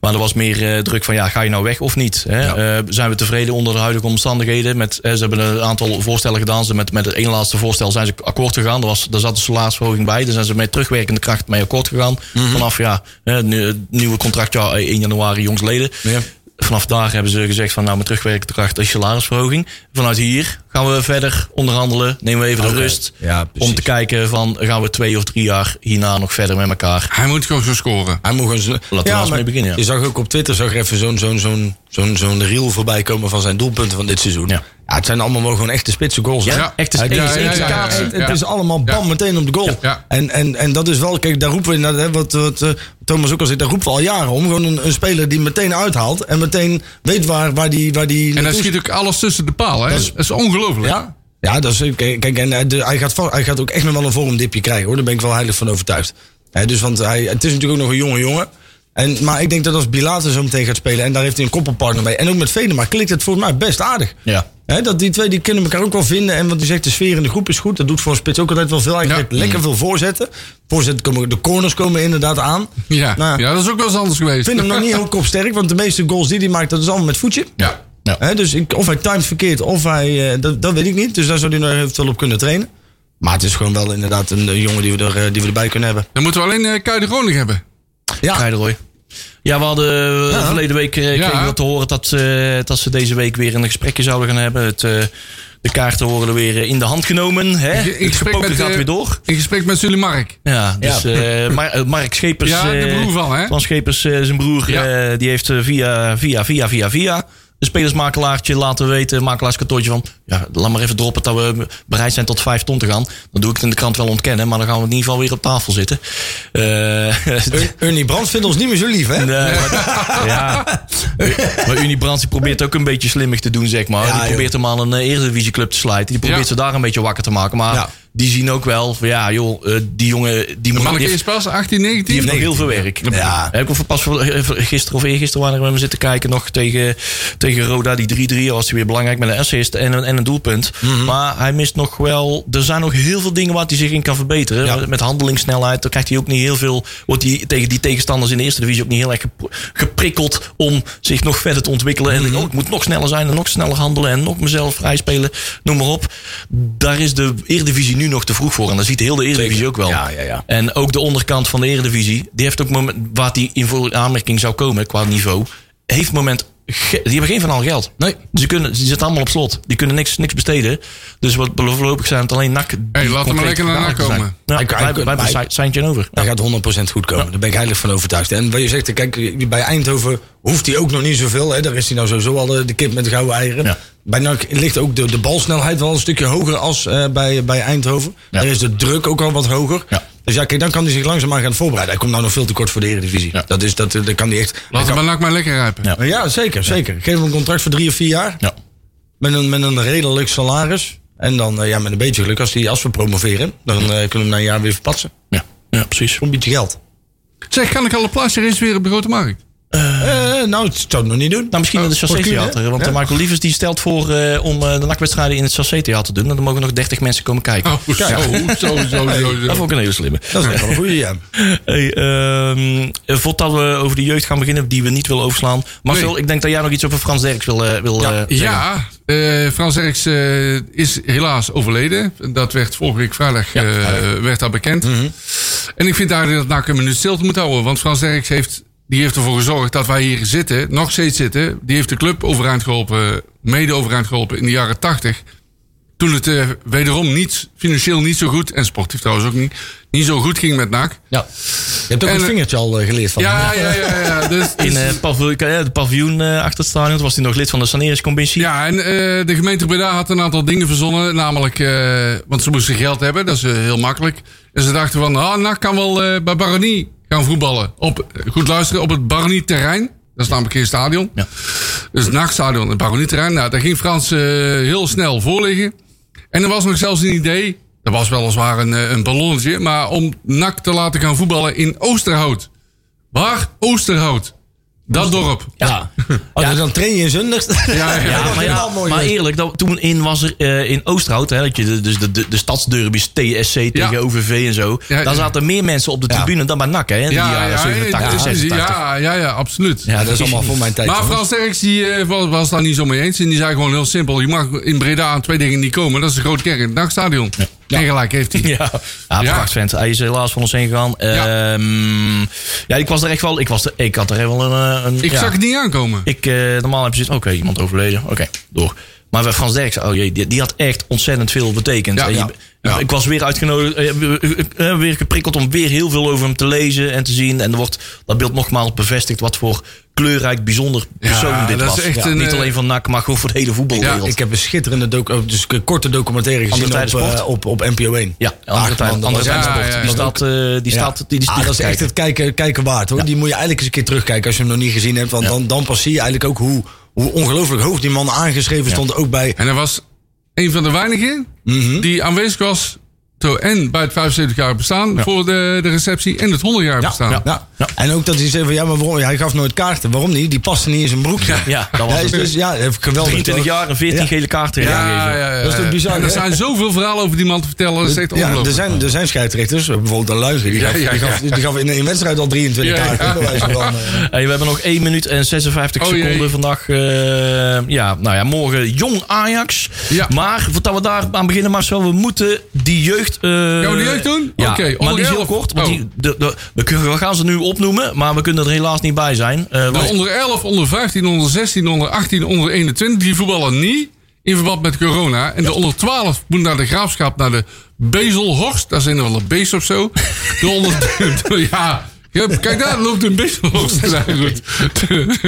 Speaker 4: maar er was meer druk van, ja, ga je nou weg of niet? Hè? Zijn we tevreden onder de huidige omstandigheden? Met, ze hebben een aantal voorstellen gedaan. Ze met, met het ene laatste voorstel zijn ze akkoord gegaan. Er, was, daar zat een salarisverhoging bij. Daar zijn ze met terugwerkende kracht mee akkoord gegaan. Vanaf ja, het nieuwe contractjaar eh, 1 januari jongstleden.
Speaker 3: Ja.
Speaker 4: Vanaf daar hebben ze gezegd van nou met terugwerkende kracht is salarisverhoging. Vanuit hier gaan we verder onderhandelen. Nemen we even de rust.
Speaker 3: Ja,
Speaker 4: om te kijken van gaan we twee of drie jaar hierna nog verder met elkaar.
Speaker 5: Hij moet gewoon zo scoren.
Speaker 3: Hij moet gewoon zo-
Speaker 4: Laten we mee beginnen, ja.
Speaker 3: Je zag ook op Twitter zag er even zo'n zo'n zo'n zo'n zo'n reel voorbij komen van zijn doelpunten van dit seizoen.
Speaker 4: Ja.
Speaker 3: het zijn allemaal wel gewoon echte spitse goals. hè?
Speaker 5: Ja,
Speaker 4: echt is
Speaker 3: Hij-
Speaker 4: één-
Speaker 3: ja,
Speaker 4: één
Speaker 3: ja, ja,
Speaker 4: kaats.
Speaker 3: Het,
Speaker 5: Ja.
Speaker 3: is allemaal bam
Speaker 5: Ja.
Speaker 3: meteen op de goal.
Speaker 5: Ja.
Speaker 3: En, en, en dat is wel, kijk, daar roepen we, inderdaad, hè, wat, wat eh, Thomas ook al zegt, daar roepen we al jaren om. Gewoon een, een speler die meteen uithaalt en meteen weet waar, waar die, waar die
Speaker 5: En hij schiet ook alles tussen de paal. Hè? Dat is, dat is ongelooflijk.
Speaker 3: Ja, ja dat is, kijk, en hij- de- hij, gaat, hij gaat ook echt nog wel een vormdipje krijgen hoor. Daar ben ik wel heilig van overtuigd. Dus, want hij, het is natuurlijk ook nog een jonge jongen. En, maar ik denk dat als Bilater zo meteen gaat spelen en daar heeft hij een koppelpartner bij. En ook met Venema klikt het volgens mij best aardig.
Speaker 4: Ja.
Speaker 3: Dat die twee die kunnen elkaar ook wel vinden. En wat hij zegt, de sfeer in de groep is goed. Dat doet voor een spits ook altijd wel veel. Hij
Speaker 5: Ja.
Speaker 3: lekker veel voorzetten. Voorzetten komen, de corners komen inderdaad aan.
Speaker 5: Ja.
Speaker 3: Nou,
Speaker 5: ja, dat is ook wel eens anders geweest.
Speaker 3: Ik vind hem nog niet heel kopsterk. Want de meeste goals die hij maakt, dat is allemaal met voetje.
Speaker 5: Ja.
Speaker 4: Ja.
Speaker 3: Dus ik, of hij timed verkeerd, of hij. eh, dat, dat weet ik niet. Dus daar zou hij nog eventueel op kunnen trainen. Maar het is gewoon wel inderdaad een, eh, jongen die we, er, eh, die we erbij kunnen hebben.
Speaker 5: Dan moeten we alleen uh, Kuij de Groning hebben.
Speaker 3: Ja.
Speaker 4: Ja, we hadden
Speaker 3: Ja.
Speaker 4: verleden week
Speaker 5: Ja.
Speaker 4: kregen we te horen dat, uh, dat ze deze week weer een gesprekje zouden gaan hebben. Het, uh, de kaarten worden weer in de hand genomen. Hè?
Speaker 5: In- in
Speaker 4: het
Speaker 5: met,
Speaker 4: gaat
Speaker 5: eh,
Speaker 4: weer door.
Speaker 5: In gesprek met Sully Mark.
Speaker 4: Ja, dus
Speaker 3: Ja.
Speaker 4: eh, Mar- eh, Mark Schepers.
Speaker 5: Ja, de
Speaker 4: eh,
Speaker 5: broer van, hè?
Speaker 4: Van Schepers, eh, zijn broer,
Speaker 5: Ja.
Speaker 4: eh, die heeft eh, via, via, via, via, via een spelersmakelaartje laten weten, makelaarskantoortje van, ja, laat maar even droppen dat we bereid zijn tot vijf ton te gaan. Dan doe ik het in de krant wel ontkennen, maar dan gaan we in ieder geval weer op tafel zitten. Eh,
Speaker 3: Er- Ernie Brandt vindt ons niet meer zo lief, hè?
Speaker 4: Nee, maar, ja. maar Unie Brands die probeert ook een beetje slimmig te doen, zeg maar.
Speaker 3: Ja,
Speaker 4: die
Speaker 3: joh.
Speaker 4: probeert hem aan een eh, Eredivisieclub te slijten. Die probeert
Speaker 5: Ja.
Speaker 4: ze daar een beetje wakker te maken. Maar. Die zien ook wel van, ja joh, eh, die jongen... Die, moet-
Speaker 5: manneke
Speaker 4: die
Speaker 5: is
Speaker 4: heeft,
Speaker 5: pas 18, 19.
Speaker 4: die heeft nog heel veel werk.
Speaker 3: Ja.
Speaker 4: Heb ik pas eh, gisteren of eergisteren waren we met me zitten kijken nog tegen, tegen Roda. Die 3-3 was hij weer belangrijk met een assist en een, en een doelpunt.
Speaker 3: Mhm.
Speaker 4: Maar hij mist nog wel... Er zijn nog heel veel dingen waar hij zich in kan verbeteren.
Speaker 3: Ja.
Speaker 4: Met handelingssnelheid. Dan krijgt hij ook niet heel veel... Wordt hij tegen die tegenstanders in de eerste divisie ook niet heel erg gep- geprikkeld... om zich nog verder te ontwikkelen.
Speaker 3: Mhm.
Speaker 4: En oh, ik moet nog sneller zijn en nog sneller handelen... en nog mezelf vrij spelen. Noem maar op. Daar is de Eredivisie nu nog te vroeg voor. En dat ziet heel de Eredivisie
Speaker 3: Zeker.
Speaker 4: ook wel.
Speaker 3: Ja, ja, ja.
Speaker 4: En ook de onderkant van de Eredivisie, die heeft ook moment waar die in voor aanmerking zou komen qua niveau, heeft moment die hebben geen van al geld.
Speaker 3: Nee.
Speaker 4: Ze kunnen, ze zitten allemaal op slot. Die kunnen niks, niks besteden. Dus wat voorlopig zijn het alleen nak.
Speaker 5: Hey, laat hem maar lekker naar NAC komen.
Speaker 4: Ja,
Speaker 3: Hij-
Speaker 4: wij,
Speaker 3: hij-
Speaker 4: hebben
Speaker 3: hij-
Speaker 4: een seintje over.
Speaker 3: Dat gaat 100% goed komen. Daar ben ik heilig van overtuigd. En wat je zegt, kijk, bij Eindhoven hoeft hij ook nog niet zoveel. Hè. Daar is hij nou sowieso al de, de kip met de gouden eieren.
Speaker 4: Ja.
Speaker 3: Bij NAC ligt ook de, de balsnelheid wel een stukje hoger als eh, bij, bij Eindhoven.
Speaker 4: Ja.
Speaker 3: Daar is de druk ook al wat hoger.
Speaker 4: Ja.
Speaker 3: Dus ja, kijk, dan kan hij zich langzaamaan gaan voorbereiden. Hij komt nou nog veel te kort voor de Eredivisie.
Speaker 4: Ja.
Speaker 3: Dat, is, dat, dat kan hij echt...
Speaker 5: Laat hem maar maar lekker rijpen.
Speaker 4: Ja.
Speaker 3: Ja, zeker, zeker. Geef hem een contract voor drie of vier jaar.
Speaker 4: Ja.
Speaker 3: Met een, met een redelijk salaris. En dan, eh, ja, met een beetje geluk, als, die, als we promoveren, dan eh, kunnen we hem na een jaar weer verpatsen.
Speaker 4: Ja, ja, precies.
Speaker 3: Voor een beetje geld.
Speaker 5: Zeg, kan ik al een plaatsje reserveren op de grote markt?
Speaker 3: Eh, nou, het zou het nog niet doen.
Speaker 4: Nou, misschien in het
Speaker 3: Oh,
Speaker 4: Chassé
Speaker 3: voor
Speaker 4: Theater.
Speaker 3: Kuhn,
Speaker 4: Want
Speaker 3: hè?
Speaker 4: eh, Michael Lievers die stelt voor eh, om de nakwedstrijden in het Chassé Theater te doen. En dan mogen nog 30 mensen komen kijken.
Speaker 5: Oh, zo, zo, zo, zo, zo.
Speaker 4: Dat vond ik een hele slimme.
Speaker 3: Dat is echt wel een goede, ja.
Speaker 4: Hey, ehm, voordat we over de jeugd gaan beginnen, die we niet willen overslaan. Marcel,
Speaker 5: Nee.
Speaker 4: ik denk dat jij nog iets over Frans Derks wil, wil
Speaker 3: Ja.
Speaker 4: zeggen.
Speaker 5: Ja, Frans Erks eh, is helaas overleden. Dat werd vorige week vrijdag werd dat bekend. En ik vind eigenlijk dat NAC een minuut stilte moet houden. Want Frans Erks heeft, die heeft ervoor gezorgd dat wij hier zitten, nog steeds zitten. Die heeft de club overeind geholpen, mede overeind geholpen in de jaren tachtig. Toen het eh, wederom niet, financieel niet zo goed, en sportief trouwens ook niet, niet zo goed ging met NAC.
Speaker 3: ja. Je hebt ook
Speaker 5: En,
Speaker 3: een
Speaker 5: eh,
Speaker 3: vingertje al eh, geleerd van
Speaker 5: Ja, ja, ja. ja. Dus,
Speaker 4: In het paviljoen, de paviljoen achter het stadion was hij nog lid van de saneringscommissie.
Speaker 5: Ja, en de gemeente Breda had een aantal dingen verzonnen. Namelijk, want ze moesten geld hebben, dat is heel makkelijk. En ze dachten van, ah, NAC kan wel bij Baronie gaan voetballen. Op, goed luisteren, op het Baronie-terrein. Dat is namelijk geen stadion.
Speaker 4: Ja.
Speaker 5: Dus het nachtstadion, het Baronieterrein. Nou, daar ging Frans eh, heel snel voor liggen. En er was nog zelfs een idee. Dat was weliswaar een, eh, een ballonnetje. Maar om NAC te laten gaan voetballen in Oosterhout. Waar? Oosterhout. Dat dorp.
Speaker 4: Ja.
Speaker 3: Oh, dus dan train je in zondags.
Speaker 5: Ja, ja,
Speaker 4: Ja,
Speaker 5: ja.
Speaker 4: maar, ja,
Speaker 3: mooi,
Speaker 4: maar eerlijk, dat, toen in was er eh, in Oosterhout, hè, dat je de, dus de, de, de stadsderbies TSC tegen OVV en zo.
Speaker 5: Ja,
Speaker 4: daar
Speaker 5: ja.
Speaker 4: zaten meer mensen op de
Speaker 3: Ja.
Speaker 4: tribune dan bij NAC, hè? In
Speaker 5: Ja,
Speaker 4: jaren
Speaker 5: ja,
Speaker 4: 87,
Speaker 5: ja,
Speaker 4: 86.
Speaker 5: ja, ja, ja, absoluut.
Speaker 3: Ja, dat is allemaal voor mijn tijd.
Speaker 5: Maar. Frans Sterks die, eh, was, was daar niet zo mee eens. En die zei gewoon heel simpel. Je mag in Breda aan twee dingen niet komen. Dat is de Grote Kerk en het Nachtstadion. En gelijk heeft hij.
Speaker 4: Ja, ja,
Speaker 5: Ja.
Speaker 4: Hij is helaas van ons heen gegaan.
Speaker 5: Ja.
Speaker 4: Ehm, ja, ik was er echt wel. Ik, was er, ik had er echt wel een. een
Speaker 5: Ik
Speaker 4: ja.
Speaker 5: zag het niet aankomen.
Speaker 4: Ik, eh, normaal heb je zoiets, oké, iemand overleden. Oké, door. Maar bij Frans Derks, oh jee, die, die had echt ontzettend veel betekend.
Speaker 5: Ja,
Speaker 4: En je-
Speaker 5: ja.
Speaker 4: Ik was weer uitgenodigd, eh, eh, eh, weer geprikkeld om weer heel veel over hem te lezen en te zien. En er wordt dat beeld nogmaals bevestigd wat voor kleurrijk, bijzonder persoon
Speaker 5: Ja,
Speaker 4: dit
Speaker 5: dat is
Speaker 4: was.
Speaker 5: echt
Speaker 4: Ja,
Speaker 5: een,
Speaker 4: niet alleen van NAC, maar gewoon voor de hele voetbalwereld.
Speaker 3: Ik heb een schitterende docu, dus een korte documentaire gezien
Speaker 4: Andere
Speaker 3: op,
Speaker 4: tijden sport?
Speaker 3: op, op NPO 1.
Speaker 4: ja, andere
Speaker 3: Ach,
Speaker 4: tijd,
Speaker 3: man, dat
Speaker 4: andere. Die staat, eh, die
Speaker 3: Ja.
Speaker 4: staat, die, die,
Speaker 3: Ah,
Speaker 4: die
Speaker 3: dat is echt het kijken, kijken waard hoor. Die moet je eigenlijk eens een keer terugkijken als je hem nog niet gezien hebt. Want dan, dan pas zie je eigenlijk ook hoe, hoe ongelooflijk hoog die man aangeschreven stond. Ook bij.
Speaker 5: En hij was een van de weinigen
Speaker 3: Mhm.
Speaker 5: die aanwezig was. Zo, en bij het 75-jarig bestaan voor de, de receptie en het 100-jarig bestaan.
Speaker 3: Ja, ja. En ook dat hij zei van ja, maar waarom? Hij gaf nooit kaarten. Waarom niet? Die paste niet in zijn broek.
Speaker 4: Ja, dat was
Speaker 3: is dus, ja, heeft geweldig.
Speaker 4: 23
Speaker 3: toch?
Speaker 4: jaar en 14
Speaker 3: Ja.
Speaker 4: gele kaarten
Speaker 5: Ja,
Speaker 4: gegeven.
Speaker 5: ja, ja.
Speaker 3: Dat is toch bizar,
Speaker 5: En er zijn zoveel verhalen over die man te vertellen. Dat is echt
Speaker 3: Ja, er zijn, er zijn scheidsrechters, bijvoorbeeld een Luigen, die
Speaker 5: Ja,
Speaker 3: gaf,
Speaker 5: ja,
Speaker 3: die gaf,
Speaker 5: ja.
Speaker 3: die gaf in een wedstrijd al 23
Speaker 5: Ja, ja.
Speaker 3: kaarten. van, eh.
Speaker 4: Hey, we hebben nog 1 minuut en 56
Speaker 5: Oh, jee.
Speaker 4: seconden vandaag. eh, ja, nou ja, morgen jong Ajax.
Speaker 5: Ja.
Speaker 4: Maar voordat we daar aan beginnen, Marcel, we moeten die jeugd. Eh,
Speaker 5: Gaan we die jeugd doen?
Speaker 4: Ja,
Speaker 5: Oké,
Speaker 4: maar die is heel kort. Want
Speaker 5: Oh.
Speaker 4: die, de, de- we, gaan ze nu opnoemen, maar we kunnen er helaas niet bij zijn.
Speaker 5: De
Speaker 4: want-
Speaker 5: onder 11, onder 15, onder 16, onder 18, onder 21, die voetballen niet in verband met corona. En de onder 12 moet naar de graafschap, naar de Bezelhorst. Daar zijn er wel een beest of zo. De onder, ja, ja, kijk daar loopt een goed.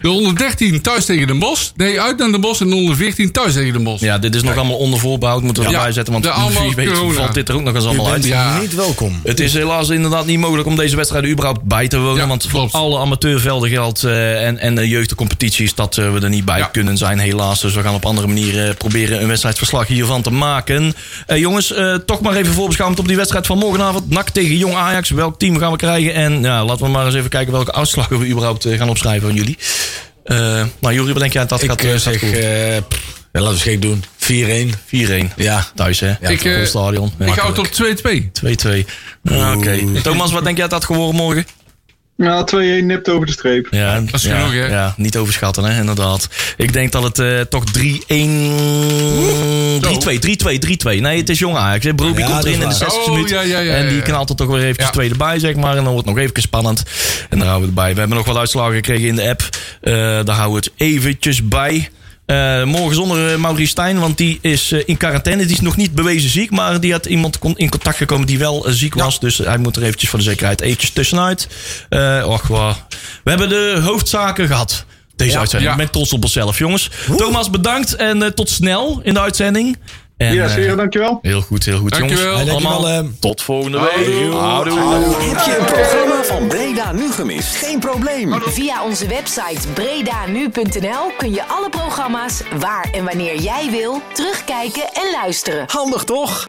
Speaker 5: De onder 13 thuis tegen de Bos. Nee, uit naar de Bos. En de onder 14 thuis tegen de Bos.
Speaker 4: ja, dit is nog allemaal onder voorbehoud. Moeten we
Speaker 5: Ja.
Speaker 4: erbij zetten. Want
Speaker 5: De
Speaker 4: wie weet
Speaker 5: corona.
Speaker 4: valt dit er ook nog eens allemaal
Speaker 3: bent
Speaker 4: uit.
Speaker 5: Ja.
Speaker 3: niet welkom.
Speaker 4: Het is helaas inderdaad niet mogelijk om deze wedstrijden überhaupt bij te wonen.
Speaker 5: Ja,
Speaker 4: want
Speaker 5: klopt.
Speaker 4: voor alle amateurvelden geldt eh, en, en de jeugdcompetities dat eh, we er niet bij
Speaker 5: Ja.
Speaker 4: kunnen zijn, helaas. Dus we gaan op andere manieren proberen een wedstrijdverslag hiervan te maken. Eh, jongens, eh, toch maar even voorbeschouwend op die wedstrijd van morgenavond. NAC tegen Jong Ajax. Welk team gaan we krijgen? En ja, laten we maar eens even kijken welke uitslag we überhaupt eh, gaan opschrijven van jullie. Eh nou, Jury, wat denk jij dat dat
Speaker 3: Ik
Speaker 4: gaat,
Speaker 3: eh,
Speaker 4: eh, gaat
Speaker 3: zeg,
Speaker 4: goed?
Speaker 3: eh, pff, ja, laten we eens gek doen. 4-1.
Speaker 4: 4-1.
Speaker 3: Ja.
Speaker 4: Thuis, hè? Ja,
Speaker 5: Ik, eh,
Speaker 4: stadion.
Speaker 5: Ik hou het op 2-2.
Speaker 4: 2-2. Ah, Oké. Thomas, wat denk jij dat dat geworden morgen?
Speaker 6: Ja, 2-1 nipt over de streep.
Speaker 4: Ja,
Speaker 5: Dat is
Speaker 4: ja,
Speaker 5: genoeg, hè?
Speaker 4: Ja, niet overschatten, hè, inderdaad. Ik denk dat het eh, toch 3-1... 3-2, 3-2, 3-2. Nee, het is jong Ajax. hè. Broby
Speaker 3: Ja,
Speaker 4: komt erin in de
Speaker 3: waar.
Speaker 4: 60
Speaker 5: Oh,
Speaker 4: minuut.
Speaker 5: ja, ja, ja,
Speaker 4: en die knalt er toch weer eventjes
Speaker 5: Ja.
Speaker 4: twee erbij, zeg maar. En dan wordt het nog even spannend. En daar houden we het bij. We hebben nog wat uitslagen gekregen in de app. Eh, daar houden we het eventjes bij. Eh, morgen zonder eh, Maurice Stijn, want die is eh, in quarantaine. Die is nog niet bewezen ziek, maar die had iemand in contact gekomen die wel ziek was. Dus hij moet er eventjes voor de zekerheid eventjes tussenuit. Och, wa- we hebben de hoofdzaken gehad. Deze uitzending.
Speaker 5: Ja.
Speaker 4: Ik ben trots op onszelf, jongens. Thomas, bedankt en tot snel in de uitzending. En,
Speaker 6: Ja,
Speaker 4: eh,
Speaker 6: zeer dankjewel.
Speaker 4: heel goed, heel goed,
Speaker 5: Dankjewel.
Speaker 4: jongens. Allemaal
Speaker 3: dankjewel, eh.
Speaker 4: tot volgende week. Houdoe.
Speaker 2: Heb je een programma van Breda nu gemist? Geen probleem.
Speaker 7: Via onze website bredanu.nl kun je alle programma's waar en wanneer jij wil terugkijken en luisteren.
Speaker 2: Handig toch?